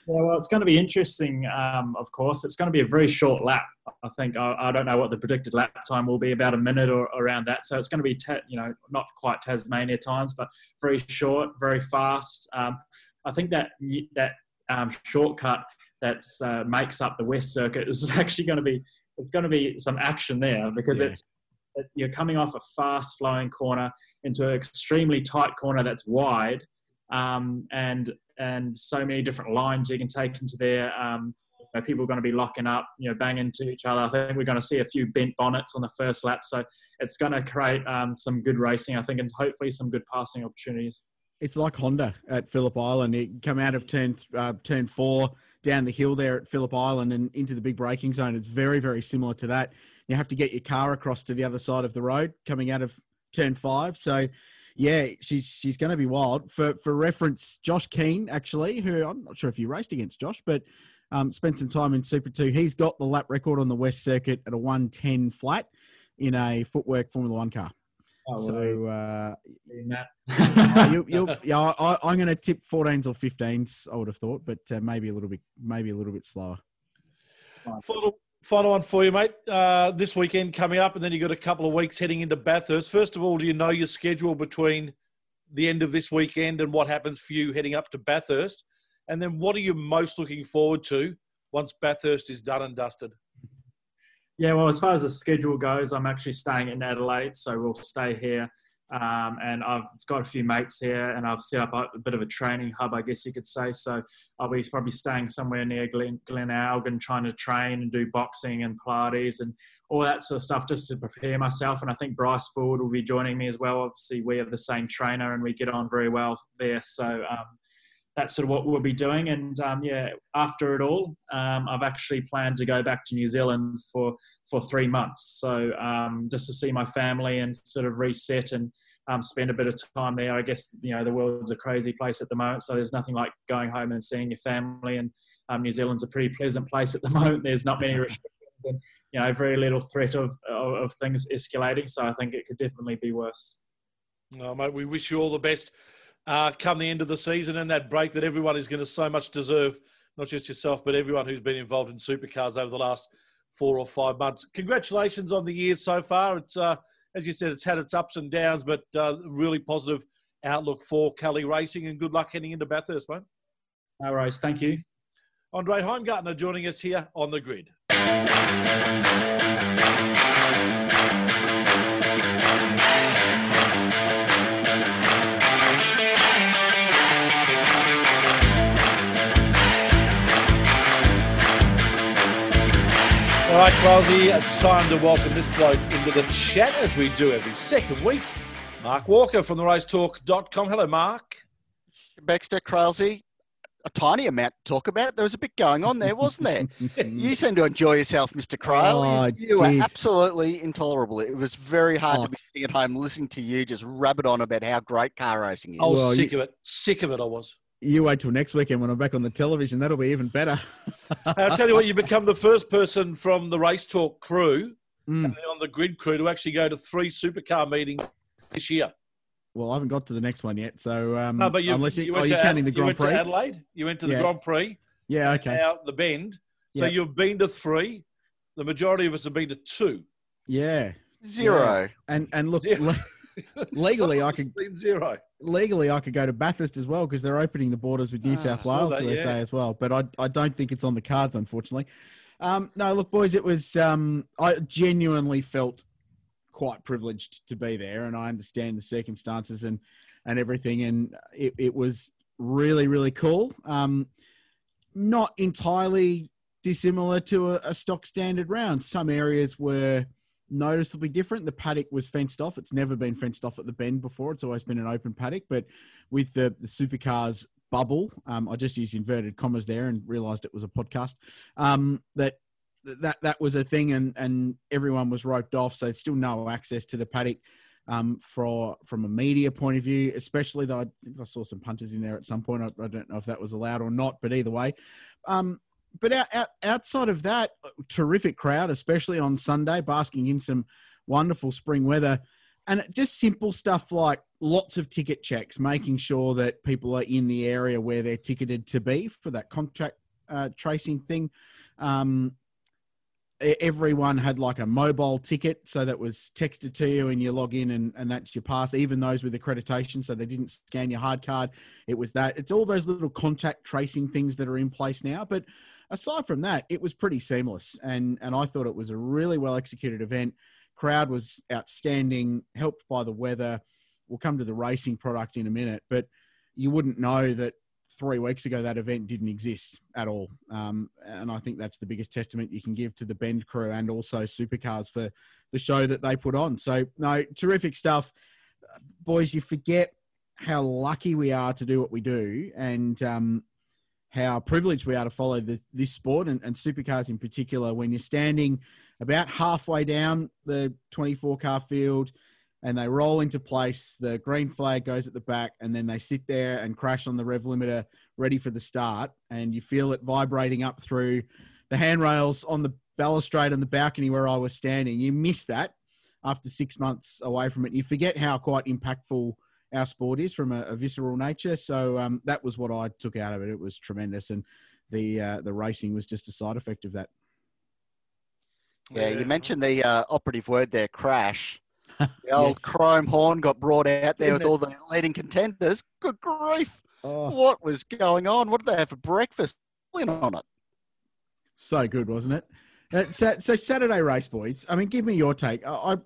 [SPEAKER 5] Yeah, well, it's going to be interesting. Um, of course, it's going to be a very short lap. I think I, I, don't know what the predicted lap time will be, about a minute or around that. So it's going to be, ta- you know, not quite Tasmania times, but very short, very fast. Um, I think that that um, shortcut that uh, makes up the West Circuit is actually going to be it's going to be some action there because yeah. it's you're coming off a fast flowing corner into an extremely tight corner that's wide um, and and so many different lines you can take into there. Um, you know, people are going to be locking up, you know, banging into each other. I think we're going to see a few bent bonnets on the first lap, so it's going to create um, some good racing, I think, and hopefully some good passing opportunities.
[SPEAKER 9] It's like Honda at Phillip Island. It come out of turn uh, turn four down the hill there at Phillip Island and into the big braking zone. It's very very similar to that. You have to get your car across to the other side of the road coming out of turn five. So yeah, she's she's going to be wild. For for reference, Josh Keane actually, who I'm not sure if you raced against Josh, but um, spent some time in Super Two. He's got the lap record on the West Circuit at a 110 flat in a footwork Formula One car. Oh, so uh, you, you, yeah, I, am going to tip 14s or 15s. I would have thought, but uh, maybe a little bit, maybe a little bit slower.
[SPEAKER 2] Final, final one for you, mate. Uh, this weekend coming up, and then you've got a couple of weeks heading into Bathurst. First of all, do you know your schedule between the end of this weekend and what happens for you heading up to Bathurst? And then what are you most looking forward to once Bathurst is done and dusted?
[SPEAKER 5] Yeah, well, as far as the schedule goes, I'm actually staying in Adelaide, so we'll stay here um, and I've got a few mates here, and I've set up a, bit of a training hub, I guess you could say. So I'll be probably staying somewhere near Glen, Glenelg trying to train and do boxing and Pilates and all that sort of stuff just to prepare myself. And I think Bryce Fullwood will be joining me as well. Obviously, we have the same trainer and we get on very well there. So um, that's sort of what we'll be doing. And um, yeah, after it all, um, I've actually planned to go back to New Zealand for for three months. So um, just to see my family and sort of reset and um, spend a bit of time there. I guess you know the world's a crazy place at the moment, so there's nothing like going home and seeing your family. And um, New Zealand's a pretty pleasant place at the moment. There's not many restrictions and you know very little threat of of, of things escalating. So I think it could definitely be worse.
[SPEAKER 2] No, mate, we wish you all the best. Uh, come the end of the season and that break that everyone is going to so much deserve, not just yourself, but everyone who's been involved in supercars over the last four or five months. Congratulations on the year so far. It's uh, as you said, it's had its ups and downs, but uh, really positive outlook for Kelly Racing and good luck heading into Bathurst, mate.
[SPEAKER 5] No worries. Thank you.
[SPEAKER 2] Andre Heimgartner joining us here on the grid. All right, Crosby, time to welcome this bloke into the chat as we do every second week. Mark Walker from the racetalk.com. Hello, Mark.
[SPEAKER 10] Baxter Kralsey, a tiny amount to talk about. There was a bit going on there, wasn't there? you seem to enjoy yourself, Mr. Craill. Oh, you, were absolutely intolerable. It was very hard oh. to be sitting at home listening to you just rabbit on about how great car racing is.
[SPEAKER 2] I was well, sick you, of it. Sick of it, I was
[SPEAKER 9] you wait till next weekend when I'm back on the television. That'll be even better.
[SPEAKER 2] I'll tell you what, you become the first person from the Race Talk crew
[SPEAKER 9] Mm.
[SPEAKER 2] on the grid crew to actually go to three supercar meetings this year.
[SPEAKER 9] Well, I haven't got to the next one yet, so um,
[SPEAKER 2] No, but you,
[SPEAKER 9] unless you,
[SPEAKER 2] you
[SPEAKER 9] oh,
[SPEAKER 2] went
[SPEAKER 9] you're
[SPEAKER 2] to,
[SPEAKER 9] counting the
[SPEAKER 2] you
[SPEAKER 9] Grand
[SPEAKER 2] went
[SPEAKER 9] Prix.
[SPEAKER 2] to Adelaide, you went to the
[SPEAKER 9] Yeah.
[SPEAKER 2] Grand Prix,
[SPEAKER 9] Yeah, okay.
[SPEAKER 2] Out the Bend. So
[SPEAKER 9] Yeah.
[SPEAKER 2] you've been to three. The majority of us have been to two.
[SPEAKER 9] Yeah,
[SPEAKER 10] Zero.
[SPEAKER 9] Yeah. And and look,
[SPEAKER 2] Zero.
[SPEAKER 9] Le- legally, I could
[SPEAKER 2] have zero.
[SPEAKER 9] legally I could go to Bathurst as well because they're opening the borders with New
[SPEAKER 10] Ah,
[SPEAKER 9] South Wales
[SPEAKER 2] that,
[SPEAKER 9] to
[SPEAKER 2] yeah.
[SPEAKER 9] SA as well. But I I don't think it's on the cards, unfortunately. Um, no, look, boys, it was um, I genuinely felt quite privileged to be there, and I understand the circumstances and and everything, and it, it was really really cool. Um, not entirely dissimilar to a, a stock standard round. Some areas were noticeably different. The paddock was fenced off. It's never been fenced off at the bend before. It's always been an open paddock. But with the, the supercars bubble, um, I just used inverted commas there and realised it was a podcast. Um, that that that was a thing, and and everyone was roped off. So still no access to the paddock. Um, for from a media point of view, especially though I think I saw some punters in there at some point. I, I don't know if that was allowed or not, but either way, um, but out, out, outside of that, terrific crowd, especially on Sunday, basking in some wonderful spring weather, and just simple stuff like lots of ticket checks, making sure that people are in the area where they're ticketed to be for that contact uh, tracing thing. Um, everyone had like a mobile ticket, so that was texted to you, and you log in, and, and that's your pass. Even those with accreditation, so they didn't scan your hard card. It was that. It's all those little contact tracing things that are in place now, but aside from that, it was pretty seamless, and and I thought it was a really well executed event. Crowd was outstanding, helped by the weather. We'll come to the racing product in a minute, but you wouldn't know that three weeks ago that event didn't exist at all. Um, and I think that's the biggest testament you can give to the Bend crew and also Supercars for the show that they put on. So no, terrific stuff, boys. You forget how lucky we are to do what we do, and um, how privileged we are to follow the, this sport and, and supercars in particular. When you're standing about halfway down the 24 car field and they roll into place, the green flag goes at the back, and then they sit there and crash on the rev limiter ready for the start. And you feel it vibrating up through the handrails on the balustrade and the balcony where I was standing. You miss that after six months away from it. You forget how quite impactful our sport is from a, a visceral nature. So um, that was what I took out of it. It was tremendous, and the uh, the racing was just a side effect of that.
[SPEAKER 10] Yeah, you mentioned the uh, operative word there, crash. The old chrome horn got brought out there
[SPEAKER 9] Didn't
[SPEAKER 10] with
[SPEAKER 9] it?
[SPEAKER 10] all the leading contenders. Good grief.
[SPEAKER 9] Oh,
[SPEAKER 10] What was going on? What did they have for breakfast? In on it.
[SPEAKER 9] so good, wasn't it? Uh, so, so Saturday race, boys. I mean, give me your take. I,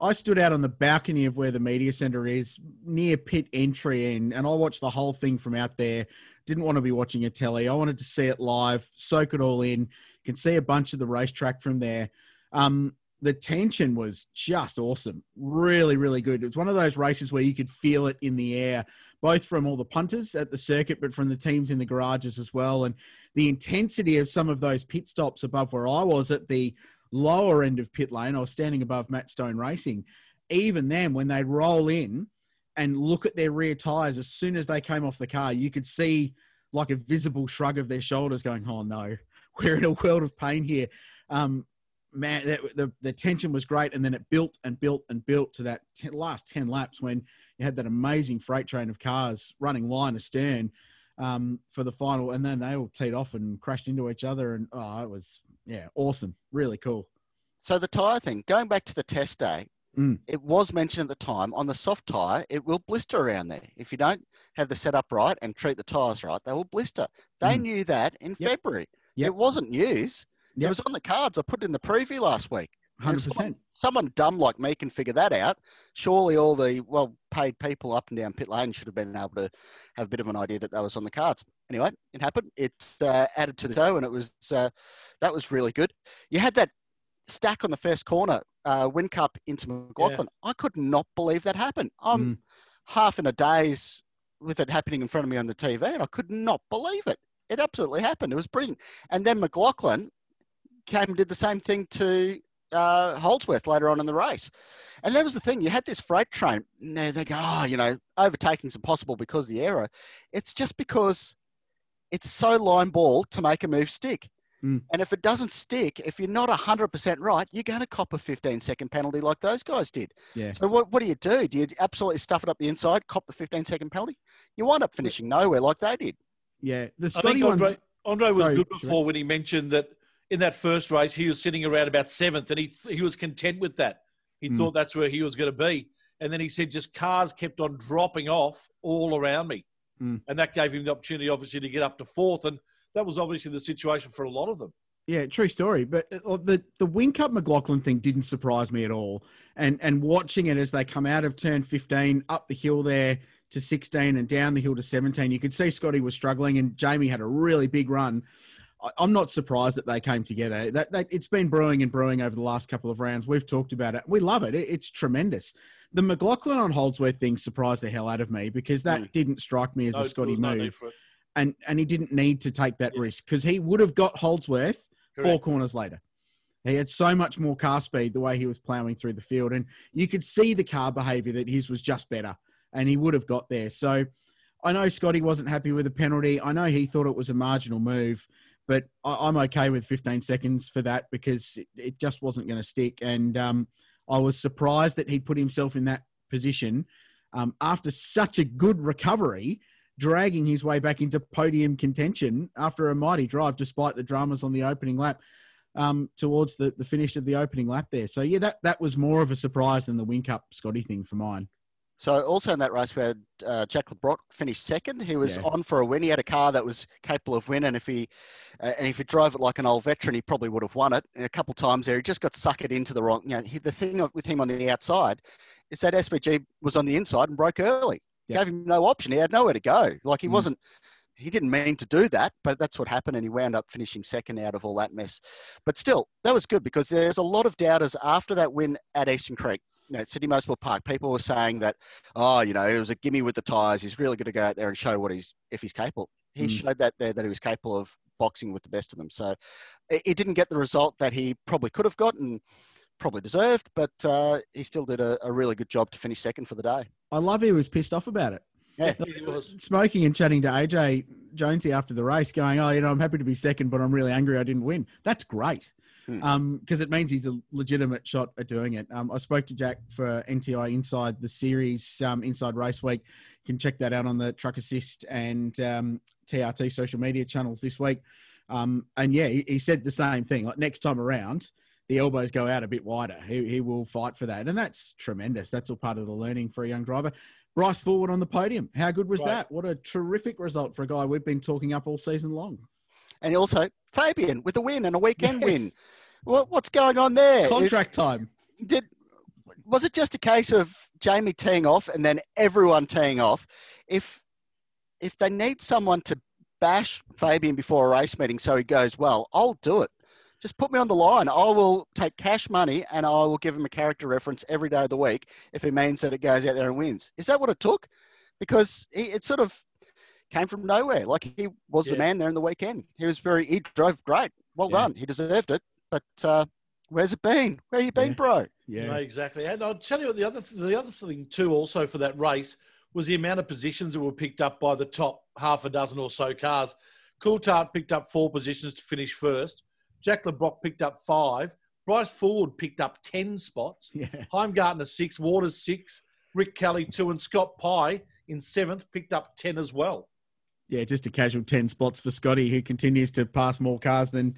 [SPEAKER 9] I stood out on the balcony of where the media centre is, near pit entry, and and I watched the whole thing from out there. Didn't want to be watching a telly. I wanted to see it live, soak it all in. Can see a bunch of the racetrack from there. Um, the tension was just awesome. Really, really good. It was one of those races where you could feel it in the air, both from all the punters at the circuit, but from the teams in the garages as well. And the intensity of some of those pit stops above where I was at the lower end of pit lane, I was standing above Matt Stone Racing. Even then, when they'd roll in and look at their rear tires, as soon as they came off the car, you could see like a visible shrug of their shoulders going, Oh no, we're in a world of pain here. Um, man, that, the, the tension was great. And then it built and built and built to that last 10 laps when you had that amazing freight train of cars running line astern um, for the final. And then they all teed off and crashed into each other. And oh, it was, yeah, awesome. Really cool.
[SPEAKER 10] So the tyre thing, going back to the test day,
[SPEAKER 9] Mm.
[SPEAKER 10] it was mentioned at the time on the soft tyre, it will blister around there. If you don't have the setup right and treat the tyres right, they will blister. They
[SPEAKER 9] Mm.
[SPEAKER 10] knew that in
[SPEAKER 9] Yep.
[SPEAKER 10] February.
[SPEAKER 9] Yep.
[SPEAKER 10] It wasn't news. It was on the cards. I put it in the preview last week. If
[SPEAKER 9] 100%.
[SPEAKER 10] Someone, dumb like me can figure that out. Surely all the well paid people up and down pit lane should have been able to have a bit of an idea that that was on the cards. Anyway, it happened. It's uh, added to the show, and it was uh, that was really good. You had that stack on the first corner, uh, Whincup into McLaughlin. I could not believe that happened. I'm
[SPEAKER 9] Mm.
[SPEAKER 10] half in a daze with it happening in front of me on the TV, and I could not believe it. It absolutely happened. It was brilliant. And then McLaughlin came and did the same thing to uh, Holdsworth later on in the race. And that was the thing. You had this freight train. They, they go, oh, you know, overtaking's impossible because of the error. It's just because it's so line ball to make a move stick.
[SPEAKER 9] Mm.
[SPEAKER 10] And if it doesn't stick, if you're not 100% right, you're going to cop a 15 second penalty like those guys did.
[SPEAKER 9] Yeah.
[SPEAKER 10] So what, what do you do? Do you absolutely stuff it up the inside, cop the 15 second penalty? You wind up finishing nowhere like they did.
[SPEAKER 9] Yeah. The
[SPEAKER 2] I
[SPEAKER 9] Scotty
[SPEAKER 2] think
[SPEAKER 9] one.
[SPEAKER 2] Andre, Andre was
[SPEAKER 9] Sorry,
[SPEAKER 2] good before when he mentioned that in that first race he was sitting around about seventh, and he he was content with that. He
[SPEAKER 9] Mm.
[SPEAKER 2] thought that's where he was going to be, and then he said just cars kept on dropping off all around me,
[SPEAKER 9] Mm.
[SPEAKER 2] and that gave him the opportunity, obviously, to get up to fourth, and that was obviously the situation for a lot of them.
[SPEAKER 9] Yeah, true story. But uh, the the Whincup McLaughlin thing didn't surprise me at all. And and watching it as they come out of turn 15 up the hill there to 16 and down the hill to 17, you could see Scotty was struggling and Jamie had a really big run. I'm not surprised that they came together. That, that it's been brewing and brewing over the last couple of rounds. We've talked about it. We love it. it it's tremendous. The McLaughlin on Holdsworth thing surprised the hell out of me because that didn't strike me as
[SPEAKER 2] No,
[SPEAKER 9] a Scotty
[SPEAKER 2] was no
[SPEAKER 9] move and and he didn't need to take that risk because he would have got Holdsworth four corners later. He had so much more car speed the way he was ploughing through the field, and you could see the car behaviour that his was just better, and he would have got there. So I know Scotty wasn't happy with the penalty. I know he thought it was a marginal move, but I, I'm okay with 15 seconds for that because it, it just wasn't going to stick. And um, I was surprised that he put himself in that position um, after such a good recovery dragging his way back into podium contention after a mighty drive, despite the dramas on the opening lap um, towards the, the finish of the opening lap there. So, yeah, that, that was more of a surprise than the Whincup Scotty thing for mine.
[SPEAKER 10] So also in that race we had uh, Jack Le Brocq finished second. He was
[SPEAKER 9] Yeah.
[SPEAKER 10] on for a win. He had a car that was capable of winning. If he uh, and if he drove it like an old veteran, he probably would have won it. And a couple of times there, he just got suckered into the wrong. You know, he, the thing with him on the outside is that SVG was on the inside and broke early.
[SPEAKER 9] Yeah.
[SPEAKER 10] Gave him no option. He had nowhere to go. Like he
[SPEAKER 9] Mm.
[SPEAKER 10] wasn't. He didn't mean to do that, but that's what happened, and he wound up finishing second out of all that mess. But still, that was good because there's a lot of doubters after that win at Eastern Creek. You know, at Sydney Motorsport Park, people were saying that oh, you know, it was a gimme with the tyres. He's really going to go out there and show what he's if he's capable. He
[SPEAKER 9] Mm.
[SPEAKER 10] showed that there that he was capable of boxing with the best of them. So it, it didn't get the result that he probably could have gotten, probably deserved, but uh, he still did a, a really good job to finish second for the day.
[SPEAKER 9] I love he was pissed off about it.
[SPEAKER 10] Yeah.
[SPEAKER 2] He was.
[SPEAKER 9] Smoking and chatting to AJ Jonesy after the race, going, "Oh, you know, I'm happy to be second, but I'm really angry I didn't win." That's great,
[SPEAKER 10] Hmm.
[SPEAKER 9] because it means he's a legitimate shot at doing it. Um, I spoke to Jack for NTI Inside the series, um, Inside Race Week. You can check that out on the Truck Assist and um, TRT social media channels this week. Um, and yeah, he, he said the same thing. Like next time around, the elbows go out a bit wider. He, he will fight for that, and that's tremendous. That's all part of the learning for a young driver. Bryce Fullwood on the podium. How good was
[SPEAKER 2] Right.
[SPEAKER 9] that? What a terrific result for a guy we've been talking up all season long.
[SPEAKER 10] And also Fabian with a win and a weekend
[SPEAKER 9] Yes.
[SPEAKER 10] win. What, what's going on there?
[SPEAKER 9] Contract time.
[SPEAKER 10] did was it just a case of Jamie teeing off and then everyone teeing off? If if they need someone to bash Fabian before a race meeting so he goes well, I'll do it. Just put me on the line. I will take cash money and I will give him a character reference every day of the week if it means that it goes out there and wins. Is that what it took? Because he, it sort of came from nowhere. Like he was the man there in the weekend. He was very. He drove great. Well
[SPEAKER 9] Yeah.
[SPEAKER 10] done. He deserved it. But uh, where's it been? Where you been,
[SPEAKER 9] Yeah.
[SPEAKER 10] bro?
[SPEAKER 9] Yeah.
[SPEAKER 2] No, exactly. And I'll tell you what the other the other thing too, also for that race, was the amount of positions that were picked up by the top half a dozen or so cars. Coulthard picked up four positions to finish first. Jack Le Brocq picked up five. Bryce Fullwood picked up ten spots.
[SPEAKER 9] Yeah.
[SPEAKER 2] Heimgartner six, Waters six, Rick Kelly two, and Scott Pye in seventh picked up ten as well.
[SPEAKER 9] Yeah, just a casual 10 spots for Scotty, who continues to pass more cars than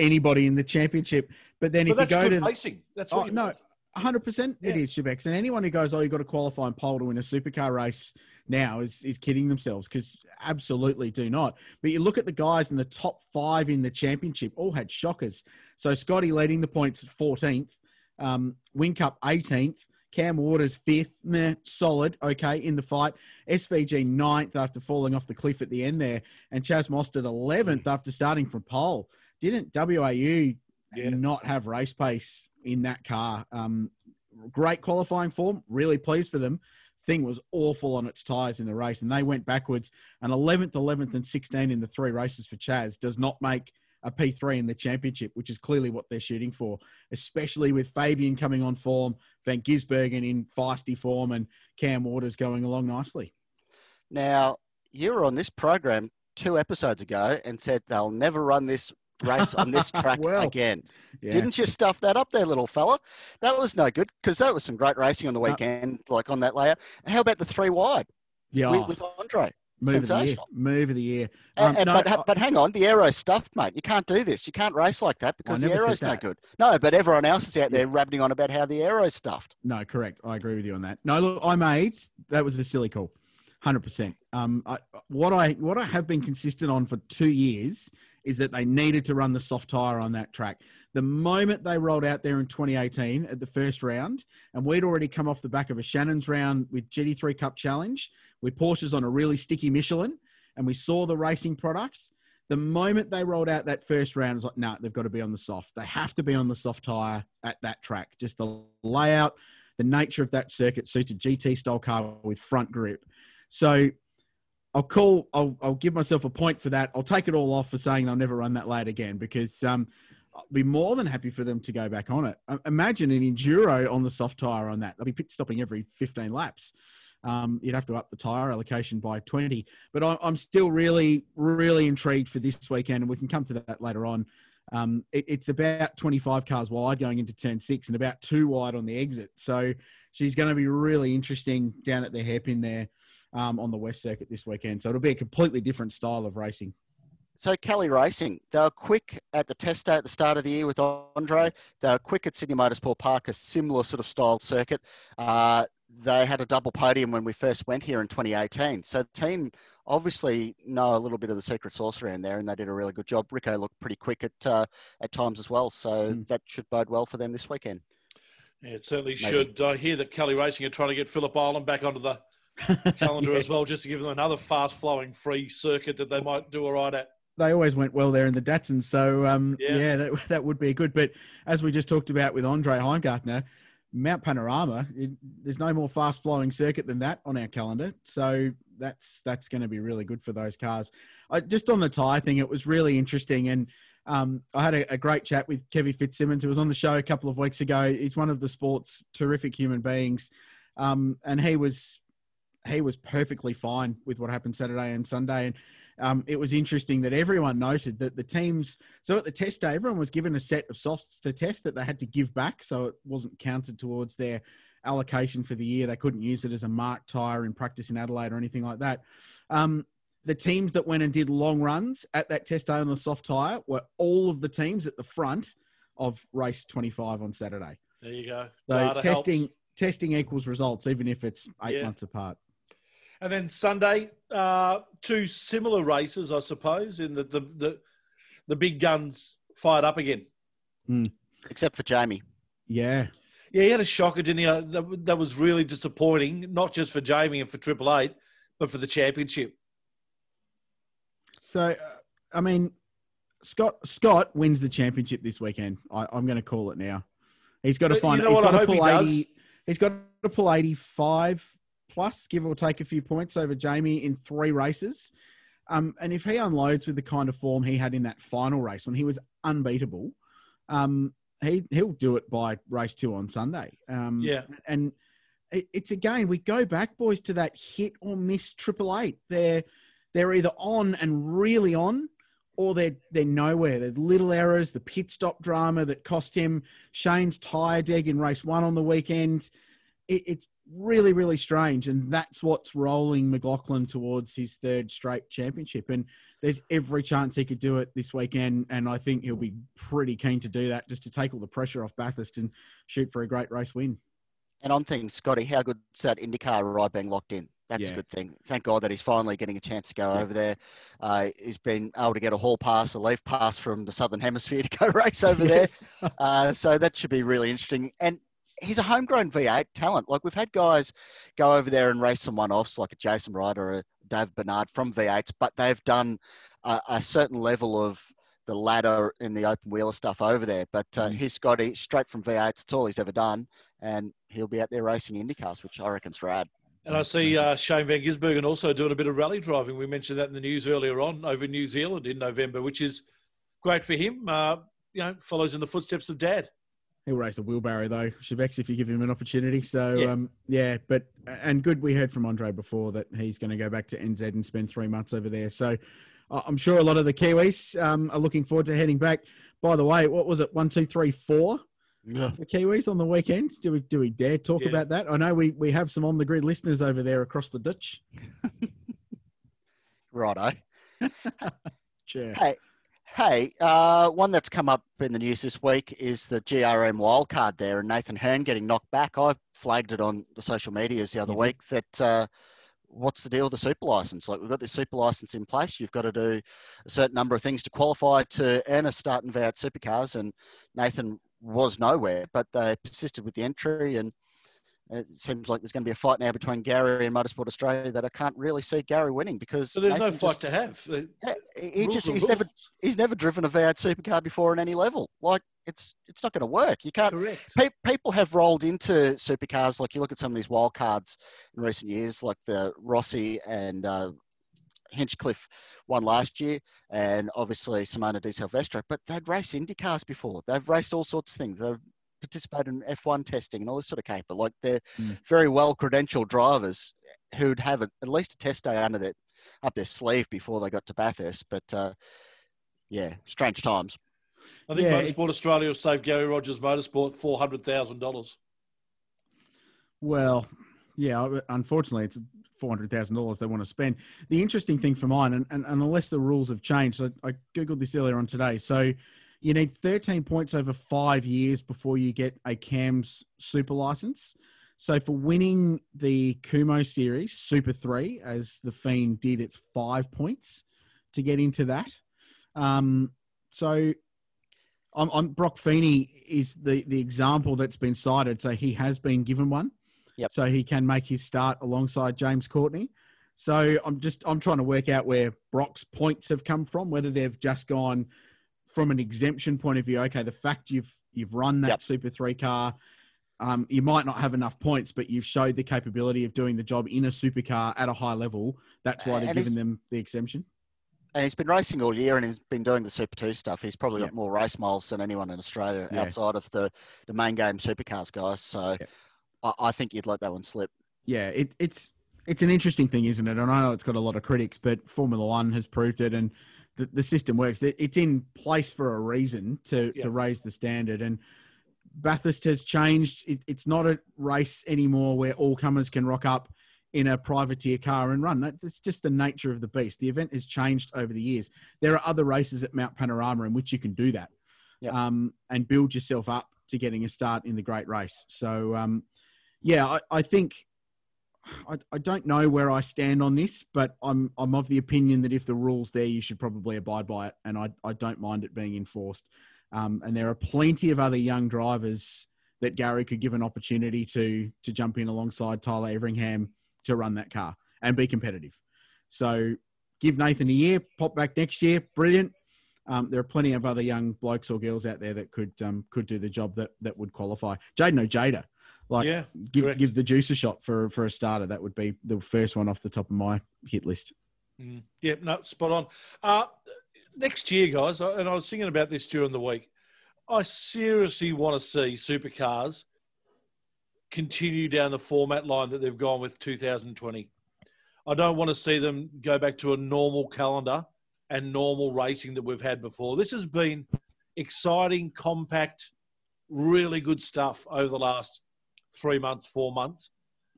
[SPEAKER 9] anybody in the championship. But then
[SPEAKER 2] But
[SPEAKER 9] if you go to.
[SPEAKER 2] racing. That's
[SPEAKER 9] Oh,
[SPEAKER 2] you
[SPEAKER 9] no, 100% it
[SPEAKER 2] Yeah.
[SPEAKER 9] is, Shebex. And anyone who goes, oh, you've got to qualify in pole to win a supercar race now is, is kidding themselves because absolutely do not. But you look at the guys in the top five in the championship, all had shockers. So Scotty leading the points 14th, um, Whincup 18th, Cam Waters fifth, meh, solid, okay, in the fight. SVG ninth after falling off the cliff at the end there, and Chaz Mostert 11th after starting from pole. Didn't WAU
[SPEAKER 2] Yeah.
[SPEAKER 9] not have race pace in that car? Um, great qualifying form, really pleased for them. Thing was awful on its tyres in the race, and they went backwards. And 11th, 11th, and 16 in the three races for Chaz does not make a P3 in the championship, which is clearly what they're shooting for, especially with Fabian coming on form, Van Gisbergen in feisty form, and Cam Waters going along nicely.
[SPEAKER 10] Now, you were on this program two episodes ago and said they'll never run this race on this track well, again. Yeah. Didn't you stuff that up there, little fella? That was no good because that was some great racing on the weekend, like on that layout. How about the three wide?
[SPEAKER 9] Yeah,
[SPEAKER 10] with, with Andre.
[SPEAKER 9] Move of the year. Move of the year.
[SPEAKER 10] Um, and, no, but, but hang on, the aero's stuffed, mate. You can't do this. You can't race like that because the aero's no good. No, but everyone else is out there yeah. rabbiting on about how the aero's stuffed.
[SPEAKER 9] No, correct. I agree with you on that. No, look, I made that was a silly call, hundred percent. Um, I, what I what I have been consistent on for two years is that they needed to run the soft tire on that track. The moment they rolled out there in 2018 at the first round, and we'd already come off the back of a Shannon's round with GT3 Cup Challenge, with Porsches on a really sticky Michelin, and we saw the racing product. The moment they rolled out that first round, it was like, no, nah, they've got to be on the soft. They have to be on the soft tire at that track. Just the layout, the nature of that circuit suited GT style car with front grip. So I'll call. I'll, I'll give myself a point for that. I'll take it all off for saying they'll never run that late again because um, I'll be more than happy for them to go back on it. Imagine an enduro on the soft tire on that. They'll be pit stopping every 15 laps. Um, you'd have to up the tire allocation by 20. But I, am still really, really intrigued for this weekend, and we can come to that later on. Um, it, it's about 25 cars wide going into turn six and about two wide on the exit. So she's going to be really interesting down at the hairpin there um, on the West Circuit this weekend. So it'll be a completely different style of racing.
[SPEAKER 10] So Kelly Racing, they were quick at the test day at the start of the year with Andre. They were quick at Sydney Motorsport Park, a similar sort of style circuit. Uh, they had a double podium when we first went here in 2018. So the team obviously know a little bit of the secret sauce around there, and they did a really good job. Rico looked pretty quick at uh, at times as well, so mm. that should bode well for them this weekend.
[SPEAKER 2] Yeah, it certainly Maybe. should. I hear that Kelly Racing are trying to get Phillip Island back onto the calendar yes. as well, just to give them another fast flowing free circuit that they might do all right at.
[SPEAKER 9] They always went well there in the Datsun, so um, yeah, yeah that, that would be good. But as we just talked about with Andre Heimgartner, Mount Panorama, it, there's no more fast flowing circuit than that on our calendar. So that's that's going to be really good for those cars. I, just on the tyre thing, it was really interesting. And um, I had a, a, great chat with Kevin Fitzsimmons, who was on the show a couple of weeks ago. He's one of the sport's terrific human beings. Um, and he was he was perfectly fine with what happened Saturday and Sunday. And um, it was interesting that everyone noted that the teams, so at the test day, everyone was given a set of softs to test that they had to give back. So it wasn't counted towards their allocation for the year. They couldn't use it as a marked tire in practice in Adelaide or anything like that. Um, the teams that went and did long runs at that test day on the soft tire were all of the teams at the front of race 25 on Saturday.
[SPEAKER 2] There you go.
[SPEAKER 9] So Data testing helps. testing equals results, even if it's eight yeah. months apart.
[SPEAKER 2] And then Sunday, uh, two similar races, I suppose, in the the the, the big guns fired up again.
[SPEAKER 9] Mm.
[SPEAKER 10] Except for Jamie.
[SPEAKER 9] Yeah.
[SPEAKER 2] Yeah, he had a shocker, didn't he? Uh, that, that was really disappointing, not just for Jamie and for Triple Eight, but for the championship.
[SPEAKER 9] So, uh, I mean, Scott Scott wins the championship this weekend. I, am going to call it now. He's got to find. You know he's got to pull he 80. He's got to pull 85 plus, give or take a few points over Jamie in three races. Um, and if he unloads with the kind of form he had in that final race when he was unbeatable, um, he he'll do it by race two on Sunday. Um,
[SPEAKER 2] yeah,
[SPEAKER 9] and it's again we go back, boys, to that hit or miss triple eight. They're they're either on and really on, or they're they're nowhere. They're little errors, the pit stop drama that cost him Shane's tire deg in race one on the weekend. It, it's really, really strange. And that's what's rolling McLaughlin towards his third straight championship. And there's every chance he could do it this weekend. And I think he'll be pretty keen to do that just to take all the pressure off Bathurst and shoot for a great race win.
[SPEAKER 10] And on things, Scotty, how good is that IndyCar ride being locked in? That's yeah. a good thing. Thank God that he's finally getting a chance to go yeah. over there. Uh, he's been able to get a hall pass, a leaf pass from the Southern Hemisphere to go race over yes. there. Uh, so that should be really interesting. And he's a homegrown V8 talent. Like we've had guys go over there and race some one-offs, like a Jason Bright or a Dave Bernard from V8s, but they've done a, a certain level of the ladder in the open wheeler stuff over there. But uh, mm. he's got it straight from V8s. It's all he's ever done, and he'll be out there racing IndyCars, which I reckon's rad.
[SPEAKER 2] And I see uh, Shane Van Gisbergen also doing a bit of rally driving. We mentioned that in the news earlier on over New Zealand in November, which is great for him. Uh, you know, follows in the footsteps of Dad.
[SPEAKER 9] He'll race a wheelbarrow though, Shebex, if you give him an opportunity. So yeah. Um, yeah, but and good. We heard from Andre before that he's going to go back to NZ and spend three months over there. So I'm sure a lot of the Kiwis um, are looking forward to heading back. By the way, what was it? One, two, three, four.
[SPEAKER 10] Yeah.
[SPEAKER 9] For Kiwis on the weekends. Do we do we dare talk
[SPEAKER 2] Yeah.
[SPEAKER 9] about that? I know we, we have some on the grid listeners over there across the ditch.
[SPEAKER 10] Righto.
[SPEAKER 9] Sure.
[SPEAKER 10] Hey, hey, uh, one that's come up in the news this week is the GRM wildcard there and Nathan Herne getting knocked back. I flagged it on the social medias the other
[SPEAKER 9] Mhm.
[SPEAKER 10] week that uh, what's the deal with the super license? Like, we've got this super license in place. You've got to do a certain number of things to qualify to earn a start in V8 supercars. And Nathan was nowhere, but they persisted with the entry and it seems like there's going to be a fight now between Gary and Motorsport Australia that I can't really see Gary winning because
[SPEAKER 2] So there's no fight
[SPEAKER 10] just-
[SPEAKER 2] to have.
[SPEAKER 10] Yeah, he
[SPEAKER 2] rules
[SPEAKER 10] just he's never he's never driven a V8 supercar before on any level. Like it's it's not going to work. You can't.
[SPEAKER 2] Correct.
[SPEAKER 10] Pe- people have rolled into supercars. Like you look at some of these wild cards in recent years, like the Rossi and uh, Hinchcliffe won last year, and obviously Simona de Silvestro. But they'd raced Indy cars before. They've raced all sorts of things. They've participated in F1 testing and all this sort of caper. Like they're
[SPEAKER 9] Mm.
[SPEAKER 10] very well credentialed drivers who'd have a, at least a test day under their up their sleeve before they got to Bathurst. But uh, yeah, strange times.
[SPEAKER 2] I think
[SPEAKER 9] Yeah, it-
[SPEAKER 2] Motorsport Australia will save Gary Rogers Motorsport four hundred thousand dollars.
[SPEAKER 9] Well, yeah, unfortunately, it's four hundred thousand dollars they want to spend. The interesting thing for mine, and, and, and unless the rules have changed, I, I googled this earlier on today. So you need thirteen points over five years before you get a CAMS super license. So for winning the Kumho Series Super Three, as the Fiend did, it's five points to get into that. Um, so I'm, I'm Brock Feeney is the the example that's been cited. So he has been given one.
[SPEAKER 10] Yep.
[SPEAKER 9] So he can make his start alongside James Courtney. So I'm just I'm trying to work out where Brock's points have come from. Whether they've just gone from an exemption point of view. Okay, the fact you've you've run that
[SPEAKER 10] Yep.
[SPEAKER 9] Super Three car, um, you might not have enough points, but you've showed the capability of doing the job in a supercar at a high level. That's why they're giving them the exemption.
[SPEAKER 10] And he's been racing all year and he's been doing the Super 2 stuff. He's probably got more race miles than anyone in Australia
[SPEAKER 9] Yeah.
[SPEAKER 10] outside of the, the main game supercars guys. So
[SPEAKER 9] Yeah.
[SPEAKER 10] I, I think you'd let that one slip.
[SPEAKER 9] yeah, it, it's it's an interesting thing, isn't it? And I know it's got a lot of critics, but Formula One has proved it, and the, the system works. It, it's in place for a reason to
[SPEAKER 2] Yeah.
[SPEAKER 9] to raise the standard. And Bathurst has changed. It, it's not a race anymore where all comers can rock up in a privateer car and run. That- That's just the nature of the beast. The event has changed over the years. There are other races at Mount Panorama in which you can do that
[SPEAKER 10] Yep.
[SPEAKER 9] um, and build yourself up to getting a start in the great race. So, um, yeah, I, I think I, I don't know where I stand on this, but I'm I'm of the opinion that if the rules there, you should probably abide by it, and I I don't mind it being enforced. Um, and there are plenty of other young drivers that Gary could give an opportunity to to jump in alongside Tyler Everingham to run that car and be competitive. So give Nathan a year, pop back next year, brilliant. Um, there are plenty of other young blokes or girls out there that could um, could do the job that that would qualify. Jayden Ojeda, like
[SPEAKER 2] yeah,
[SPEAKER 9] give,
[SPEAKER 2] correct.
[SPEAKER 9] give the juice a shot for for a starter. That would be the first one off the top of my hit list.
[SPEAKER 2] Mm. Yeah, no, spot on. Uh, next year, guys, I- and I was thinking about this during the week. I seriously want to see supercars continue down the format line that they've gone with 2020. I don't want to see them go back to a normal calendar and normal racing that we've had before. This has been exciting, compact, really good stuff over the last three months, four months.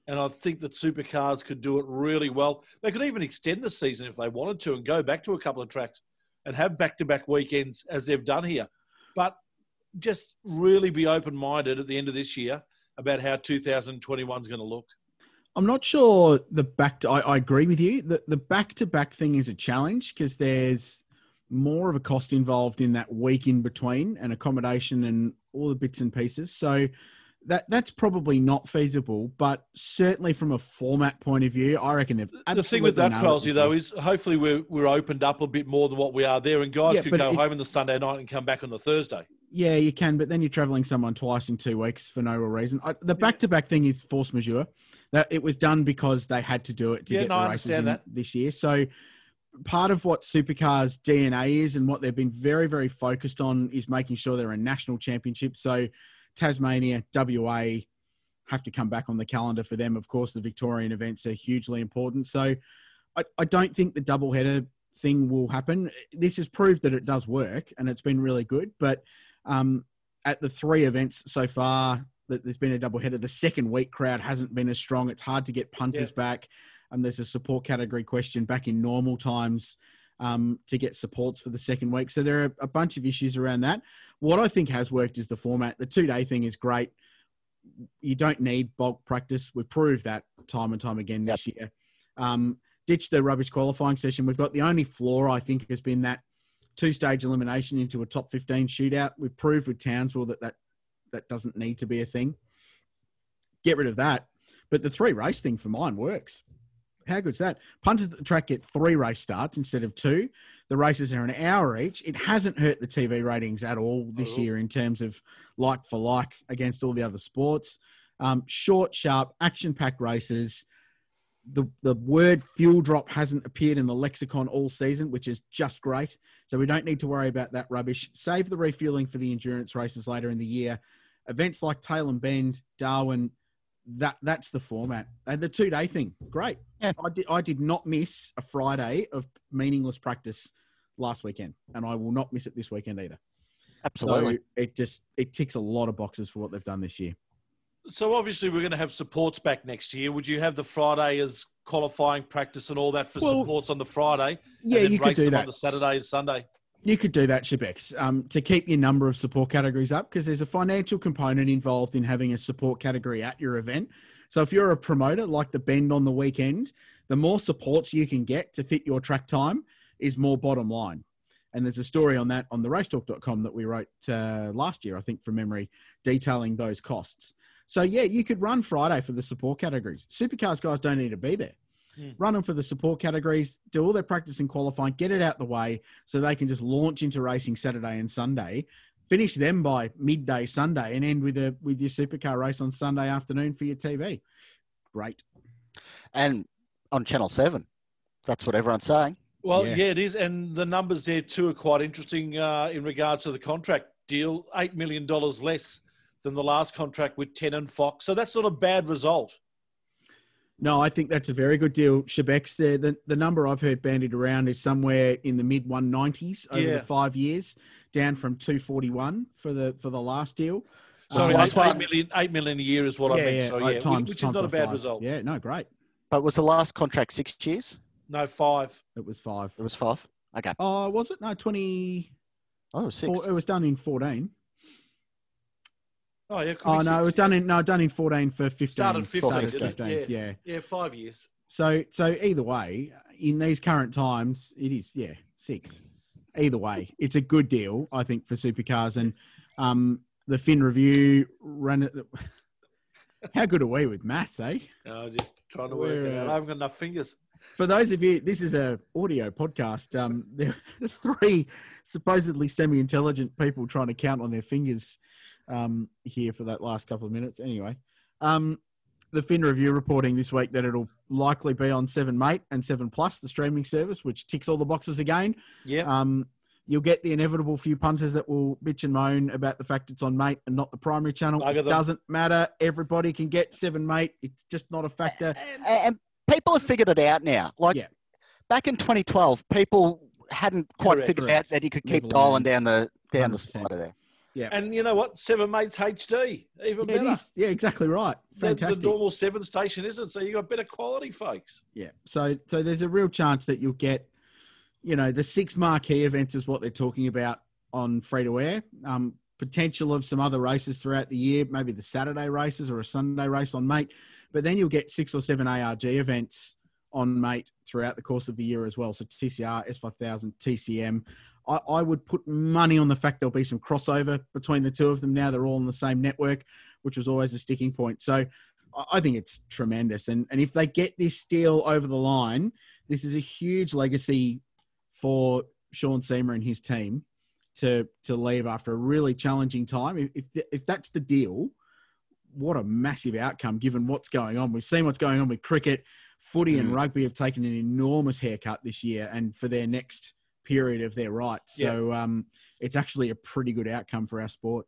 [SPEAKER 2] And I think that supercars could do it really well. They could even extend the season if they wanted to and go back to a couple of tracks and have back to back weekends as they've done here. But just really be open minded at the end of this year about how 2021 is going to look.
[SPEAKER 9] I'm not sure the back. To, I, I agree with you. The the back to back thing is a challenge because there's more of a cost involved in that week in between and accommodation and all the bits and pieces. So that that's probably not feasible. But certainly from a format point of view, I reckon they've.
[SPEAKER 2] The thing with that, Crosby, though, is hopefully we're, we're opened up a bit more than what we are there, and guys
[SPEAKER 9] Yeah,
[SPEAKER 2] could go
[SPEAKER 9] it-
[SPEAKER 2] home on the Sunday night and come back on the Thursday.
[SPEAKER 9] Yeah, you can, but then you're traveling someone twice in two weeks for no real reason. I, the back-to-back thing is force majeure. That it was done because they had to do it to
[SPEAKER 2] Yeah,
[SPEAKER 9] get
[SPEAKER 2] no,
[SPEAKER 9] the races in
[SPEAKER 2] that.
[SPEAKER 9] this year. So part of what Supercars DNA is and what they've been very, very focused on is making sure they're a national championship. So Tasmania, WA have to come back on the calendar for them. Of course, the Victorian events are hugely important. So I, I don't think the double header thing will happen. This has proved that it does work and it's been really good. But um, at the three events so far that there's been a double header, the second week crowd hasn't been as strong. It's hard to get punters yeah. back. And there's a support category question back in normal times um, to get supports for the second week. So there are a bunch of issues around that. What I think has worked is the format. The two day thing is great. You don't need bulk practice. We proved that time and time again this yep. year. Um, ditch the rubbish qualifying session. We've got the only flaw I think has been that two stage elimination into a top 15 shootout. We've proved with Townsville that, that that doesn't need to be a thing. Get rid of that. But the three race thing for mine works. How good's that? Punters at the track get three race starts instead of two. The races are an hour each. It hasn't hurt the TV ratings at all this year in terms of like for like against all the other sports. Um, short, sharp, action packed races the the word fuel drop hasn't appeared in the lexicon all season, which is just great. So we don't need to worry about that rubbish. Save the refueling for the endurance races later in the year. Events like Tailem Bend, Darwin, that that's the format. And the two day thing, great. Yeah. I did I did not miss a Friday of meaningless practice last weekend, and I will not miss it this weekend either.
[SPEAKER 10] Absolutely.
[SPEAKER 9] So it just it ticks a lot of boxes for what they've done this year.
[SPEAKER 2] So obviously we're going to have supports back next year. Would you have the Friday as qualifying practice and all that for well, supports on the Friday?
[SPEAKER 9] Yeah, you could do that
[SPEAKER 2] on the Saturday and Sunday.
[SPEAKER 9] You could do that, Shebex, um, to keep your number of support categories up because there's a financial component involved in having a support category at your event. So if you're a promoter like the Bend on the weekend, the more supports you can get to fit your track time is more bottom line. And there's a story on that on the racetalk.com that we wrote uh, last year, I think, from memory, detailing those costs. So yeah, you could run Friday for the support categories. Supercars guys don't need to be there. Mm. Run them for the support categories, do all their practice and qualifying, get it out the way so they can just launch into racing Saturday and Sunday. Finish them by midday Sunday and end with a with your supercar race on Sunday afternoon for your TV. Great.
[SPEAKER 10] And on Channel Seven, that's what everyone's saying.
[SPEAKER 2] Well, yeah. yeah, it is, and the numbers there too are quite interesting uh, in regards to the contract deal. Eight million dollars less than the last contract with Ten and Fox. So that's not a bad result.
[SPEAKER 9] No, I think that's a very good deal, Shebex. The, the, the number I've heard bandied around is somewhere in the mid 190s over yeah. the five years, down from 241 for the for the last deal.
[SPEAKER 2] Sorry, um, eight, eight, million, eight million a year is what yeah, I meant. Yeah, so, yeah, times, which is not a bad
[SPEAKER 9] five.
[SPEAKER 2] result.
[SPEAKER 9] Yeah, no, great.
[SPEAKER 10] But was the last contract six years?
[SPEAKER 2] No, five.
[SPEAKER 9] It was five.
[SPEAKER 10] It was five. Okay.
[SPEAKER 9] Oh, was it? No, 20.
[SPEAKER 10] Oh, six.
[SPEAKER 9] Four, it was done in 14.
[SPEAKER 2] Oh yeah.
[SPEAKER 9] Oh no, it was done in no done in fourteen for fifteen.
[SPEAKER 2] Started fifteen. Started
[SPEAKER 9] 15 yeah. yeah.
[SPEAKER 2] Yeah, five years.
[SPEAKER 9] So so either way, in these current times, it is yeah six. Either way, it's a good deal I think for supercars and um, the Fin Review ran it. How good are we with maths, eh?
[SPEAKER 2] Oh, just trying to work We're, it out. I haven't got enough fingers.
[SPEAKER 9] For those of you, this is a audio podcast. Um, there are three supposedly semi-intelligent people trying to count on their fingers um, here for that last couple of minutes. Anyway, um, the Fin Review reporting this week that it'll likely be on Seven Mate and Seven Plus, the streaming service, which ticks all the boxes again.
[SPEAKER 2] Yeah.
[SPEAKER 9] Um, you'll get the inevitable few punters that will bitch and moan about the fact it's on Mate and not the primary channel. it doesn't matter. Everybody can get Seven Mate. It's just not a factor.
[SPEAKER 10] And, and people have figured it out now. Like yeah. back in 2012, people hadn't quite correct, figured correct. out that you could keep dialing down the down 100%. the slider there.
[SPEAKER 2] Yeah. And you know what? Seven Mates HD, even yeah, better.
[SPEAKER 9] Yeah, exactly right. Fantastic.
[SPEAKER 2] The, the, normal seven station isn't, so you got better quality, folks.
[SPEAKER 9] Yeah. So so there's a real chance that you'll get, you know, the six marquee events is what they're talking about on free to air. Um, potential of some other races throughout the year, maybe the Saturday races or a Sunday race on Mate. But then you'll get six or seven ARG events on Mate throughout the course of the year as well. So TCR, S5000, TCM. I, I would put money on the fact there'll be some crossover between the two of them now. They're all on the same network, which was always a sticking point. So I think it's tremendous. And, and if they get this deal over the line, this is a huge legacy for Sean Seamer and his team to to leave after a really challenging time. If if, if that's the deal, what a massive outcome given what's going on. We've seen what's going on with cricket footy and mm. rugby have taken an enormous haircut this year, and for their next period of their rights. So um, it's actually a pretty good outcome for our sport.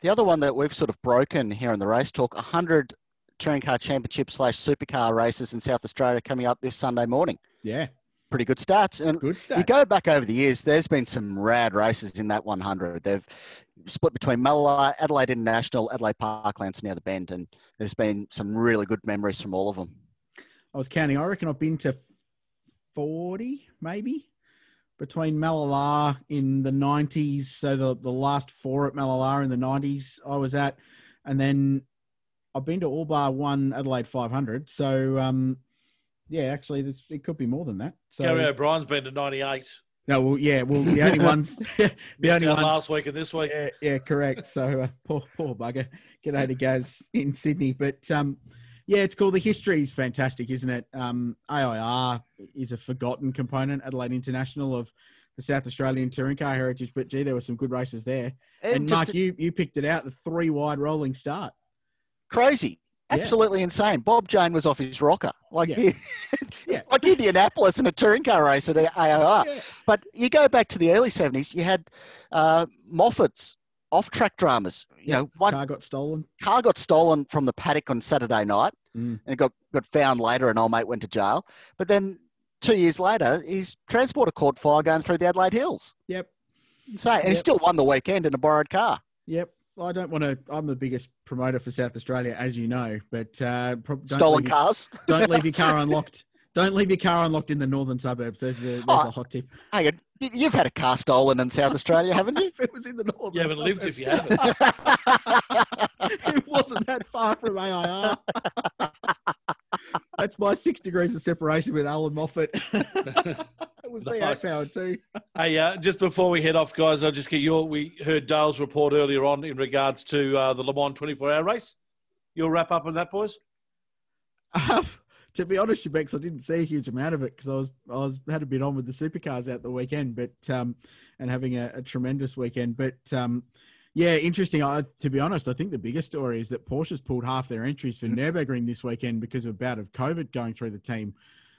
[SPEAKER 10] The other one that we've sort of broken here in the race talk 100 touring car championship slash supercar races in South Australia coming up this Sunday morning.
[SPEAKER 9] Yeah.
[SPEAKER 10] Pretty good stats. And
[SPEAKER 9] Good
[SPEAKER 10] you go back over the years, there's been some rad races in that 100. They've split between Mallala, Adelaide International, Adelaide Parklands near the Bend, and there's been some really good memories from all of them.
[SPEAKER 9] I was counting. I reckon I've been to 40, maybe, between Mallala in the 90s. So the, the last four at Mallala in the 90s I was at. And then I've been to all bar one Adelaide 500. So, um, yeah, actually, this, it could be more than that. So,
[SPEAKER 2] Gary O'Brien's been to 98.
[SPEAKER 9] no, well, yeah, well, the only ones, the only ones
[SPEAKER 2] last week and this week.
[SPEAKER 9] Yeah, yeah, correct. So uh, poor, poor bugger. G'day to Gaz in Sydney, but um, yeah, it's cool. The history is fantastic, isn't it? Um, AIR is a forgotten component, Adelaide International of the South Australian touring car heritage. But gee, there were some good races there.
[SPEAKER 10] And
[SPEAKER 9] And, Mark,
[SPEAKER 10] to-
[SPEAKER 9] you you picked it out the three wide rolling start.
[SPEAKER 10] Crazy.
[SPEAKER 9] Yeah.
[SPEAKER 10] Absolutely insane. Bob Jane was off his rocker. Like,
[SPEAKER 9] Yeah.
[SPEAKER 10] he-
[SPEAKER 9] Yeah.
[SPEAKER 10] like Indianapolis in a touring car race at AIR.
[SPEAKER 9] Yeah.
[SPEAKER 10] But you go back to the early 70s, you had uh, Moffat's off track dramas. You know, one
[SPEAKER 9] car got stolen.
[SPEAKER 10] car got stolen from the paddock on Saturday night
[SPEAKER 9] Mm.
[SPEAKER 10] and it got, got found later, and old mate went to jail. But then two years later, his transporter caught fire going through the Adelaide Hills.
[SPEAKER 9] Yep,
[SPEAKER 10] Insane. And he still won the weekend in a borrowed car.
[SPEAKER 9] yep. I don't want to. I'm the biggest promoter for South Australia, as you know. But uh, prob- don't
[SPEAKER 10] Stolen
[SPEAKER 9] leave your-
[SPEAKER 10] cars.
[SPEAKER 9] Don't leave your car unlocked. Don't leave your car unlocked in the northern suburbs. There's, the, there's
[SPEAKER 10] Oh.
[SPEAKER 9] a hot tip.
[SPEAKER 10] Hang on. you- You've had a car stolen in South Australia, haven't you?
[SPEAKER 9] if it was in the northern
[SPEAKER 2] You haven't lived if you haven't.
[SPEAKER 9] it wasn't that far from AIR. That's my six degrees of separation with Allan Moffat. it was
[SPEAKER 2] Nice.
[SPEAKER 9] V8 too.
[SPEAKER 2] Hey, uh, just before we head off, guys, I'll just get your. We heard Dale's report earlier on in regards to uh, the Le Mans 24 hour race. You'll wrap up on that, boys?
[SPEAKER 9] Um, to be honest, Bex, I didn't see a huge amount of it because I was I was had a bit on with the supercars out the weekend, but um, and having a, a tremendous weekend. But um, yeah, interesting. I, to be honest, I think the biggest story is that Porsche's pulled half their entries for Nurburgring this weekend because of a bout of COVID going through the team.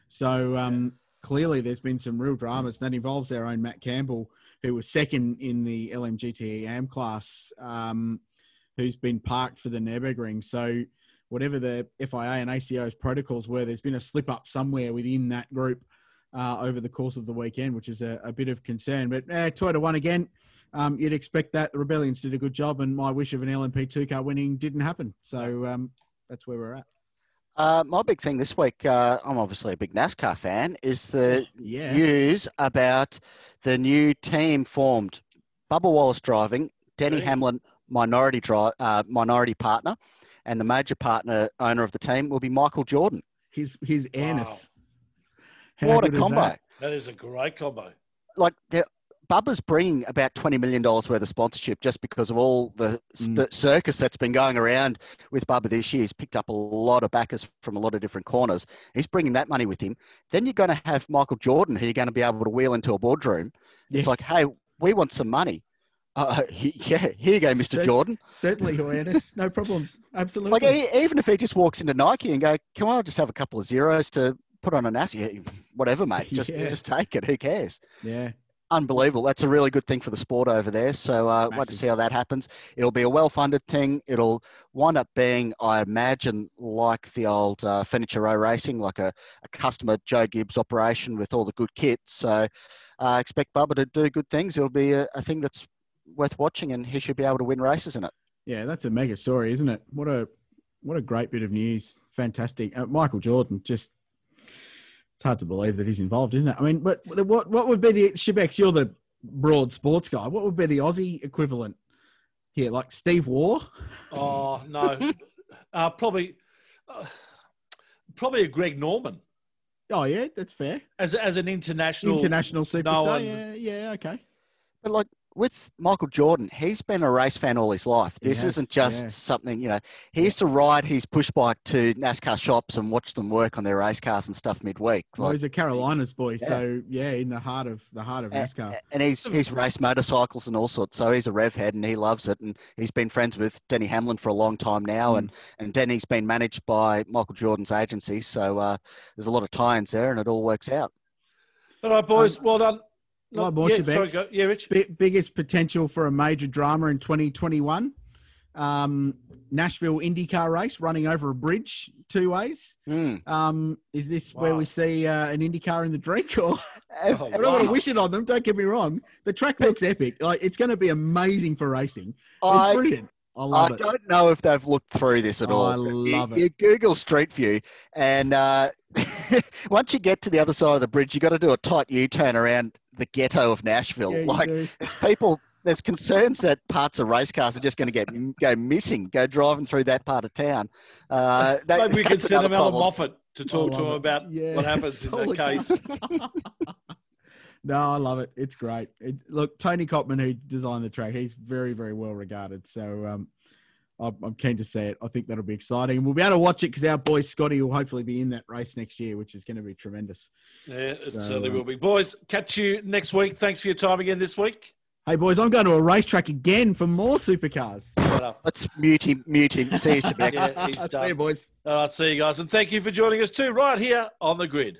[SPEAKER 9] So um, clearly, there's been some real dramas. That involves their own Matt Campbell, who was second in the LMGTE AM class, um, who's been parked for the Nurburgring. So whatever the FIA and ACO's protocols were, there's been a slip up somewhere within that group uh, over the course of the weekend, which is a, a bit of concern. But uh, Toyota won again. Um, you'd expect that. The Rebellions did a good job, and my wish of an LMP2 car winning didn't happen. So um, that's where we're at.
[SPEAKER 10] Uh, my big thing this week, uh, I'm obviously a big NASCAR fan, is the
[SPEAKER 9] Yeah.
[SPEAKER 10] news about the new team formed. Bubba Wallace driving, Denny
[SPEAKER 2] Hey.
[SPEAKER 10] Hamlin minority dri- uh, minority partner, and the major partner owner of the team will be Michael Jordan.
[SPEAKER 9] His his airness. How
[SPEAKER 10] what a combo!
[SPEAKER 9] that?
[SPEAKER 2] That is a great combo.
[SPEAKER 10] Like the, Bubba's bringing about twenty million dollars worth of sponsorship just because of all the
[SPEAKER 9] Mm.
[SPEAKER 10] st- circus that's been going around with Bubba this year. He's picked up a lot of backers from a lot of different corners. He's bringing that money with him. Then you're going to have Michael Jordan, who you're going to be able to wheel into a boardroom.
[SPEAKER 9] Yes.
[SPEAKER 10] It's like, hey, we want some money. Uh, he- yeah, here you go, Mr.
[SPEAKER 9] Cer-
[SPEAKER 10] Jordan.
[SPEAKER 9] Certainly, awareness. No problems. Absolutely.
[SPEAKER 10] Like even if he just walks into Nike and go, "Can I just have a couple of zeros to put on a NAS?" Yeah, whatever, mate. Just
[SPEAKER 9] Yeah.
[SPEAKER 10] just take it. Who cares?
[SPEAKER 9] yeah.
[SPEAKER 10] Unbelievable. That's a really good thing for the sport over there. So uh, wait to see how that happens. It'll be a well-funded thing. It'll wind up being, I imagine, like the old uh, Furniture Row Racing, like a, a customer Joe Gibbs operation with all the good kits. So uh, expect Bubba to do good things. It'll be a, a thing that's worth watching, and he should be able to win races in it.
[SPEAKER 9] Yeah, that's a mega story, isn't it? What a what a great bit of news. Fantastic. Uh, Michael Jordan, just it's hard to believe that he's involved, isn't it? I mean, but what what would be the Shebex? You're the broad sports guy. What would be the Aussie equivalent here? Like Steve Waugh?
[SPEAKER 2] Oh no, uh, probably, uh, probably a Greg Norman
[SPEAKER 9] Oh yeah, that's fair.
[SPEAKER 2] as as an international
[SPEAKER 9] International superstar.
[SPEAKER 2] known-
[SPEAKER 9] Yeah, yeah, okay.
[SPEAKER 10] But like with Michael Jordan, he's been a race fan all his life. This
[SPEAKER 9] has,
[SPEAKER 10] isn't just
[SPEAKER 9] yeah.
[SPEAKER 10] something, you know, he used to ride his push bike to NASCAR shops and watch them work on their race cars and stuff midweek.
[SPEAKER 9] Well,
[SPEAKER 10] Like,
[SPEAKER 9] he's a Carolinas boy,
[SPEAKER 10] Yeah.
[SPEAKER 9] so yeah, in the heart of the heart of NASCAR.
[SPEAKER 10] and he's he's raced motorcycles and all sorts. So he's a rev head and he loves it. And he's been friends with Denny Hamlin for a long time now. And and Denny's been managed by Michael Jordan's agency. So uh, there's a lot of tie-ins there, and it all works out.
[SPEAKER 2] All right, boys. well done.
[SPEAKER 9] Well,
[SPEAKER 2] Not-
[SPEAKER 9] more
[SPEAKER 2] yeah,
[SPEAKER 9] Shebex.
[SPEAKER 2] sorry, go- yeah, Rich.
[SPEAKER 9] Bi- biggest potential for a major drama in 2021. Um, Nashville IndyCar race running over a bridge two ways.
[SPEAKER 10] Mm.
[SPEAKER 9] Um, is this where we see uh, an IndyCar in the drink? Or
[SPEAKER 2] Oh,
[SPEAKER 9] I don't want to wish it on them. Don't get me wrong. The track looks epic. Like it's going to be amazing for racing. It's
[SPEAKER 10] I
[SPEAKER 9] brilliant. I
[SPEAKER 10] I
[SPEAKER 9] love it.
[SPEAKER 10] don't know if they've looked through this at
[SPEAKER 9] Oh,
[SPEAKER 10] all.
[SPEAKER 9] I love
[SPEAKER 10] you,
[SPEAKER 9] it.
[SPEAKER 10] Google Street View, and uh, once you get to the other side of the bridge, you've got to do a tight U-turn around the ghetto of Nashville.
[SPEAKER 9] Yeah,
[SPEAKER 10] like
[SPEAKER 9] do.
[SPEAKER 10] there's people, there's concerns that parts of race cars are just going to get go missing, go driving through that part of town. Uh, that,
[SPEAKER 2] Maybe we could send
[SPEAKER 10] them
[SPEAKER 2] him
[SPEAKER 10] Allan.
[SPEAKER 2] Moffat to talk to
[SPEAKER 9] love
[SPEAKER 2] him
[SPEAKER 9] it.
[SPEAKER 2] about
[SPEAKER 9] Yeah,
[SPEAKER 2] what happens
[SPEAKER 9] it's
[SPEAKER 2] in
[SPEAKER 9] totally
[SPEAKER 2] that case.
[SPEAKER 9] no, I love it. It's great. It, look, Tony Cotman, who designed the track, he's very, very well regarded. So um, I'm, I'm keen to see it. I think that'll be exciting. And we'll be able to watch it because our boy Scotty will hopefully be in that race next year, which is going to be tremendous.
[SPEAKER 2] Yeah, it
[SPEAKER 9] So,
[SPEAKER 2] certainly
[SPEAKER 9] uh,
[SPEAKER 2] will be. Boys, catch you next week. Thanks for your time again this week.
[SPEAKER 9] Hey, boys, I'm going to a racetrack again for more supercars.
[SPEAKER 2] Right up.
[SPEAKER 10] Let's mute him, mute him. See you, Shebex.
[SPEAKER 2] Yeah, he's
[SPEAKER 9] See you, boys.
[SPEAKER 2] All right, see you guys. And thank you for joining us too, right here on the grid.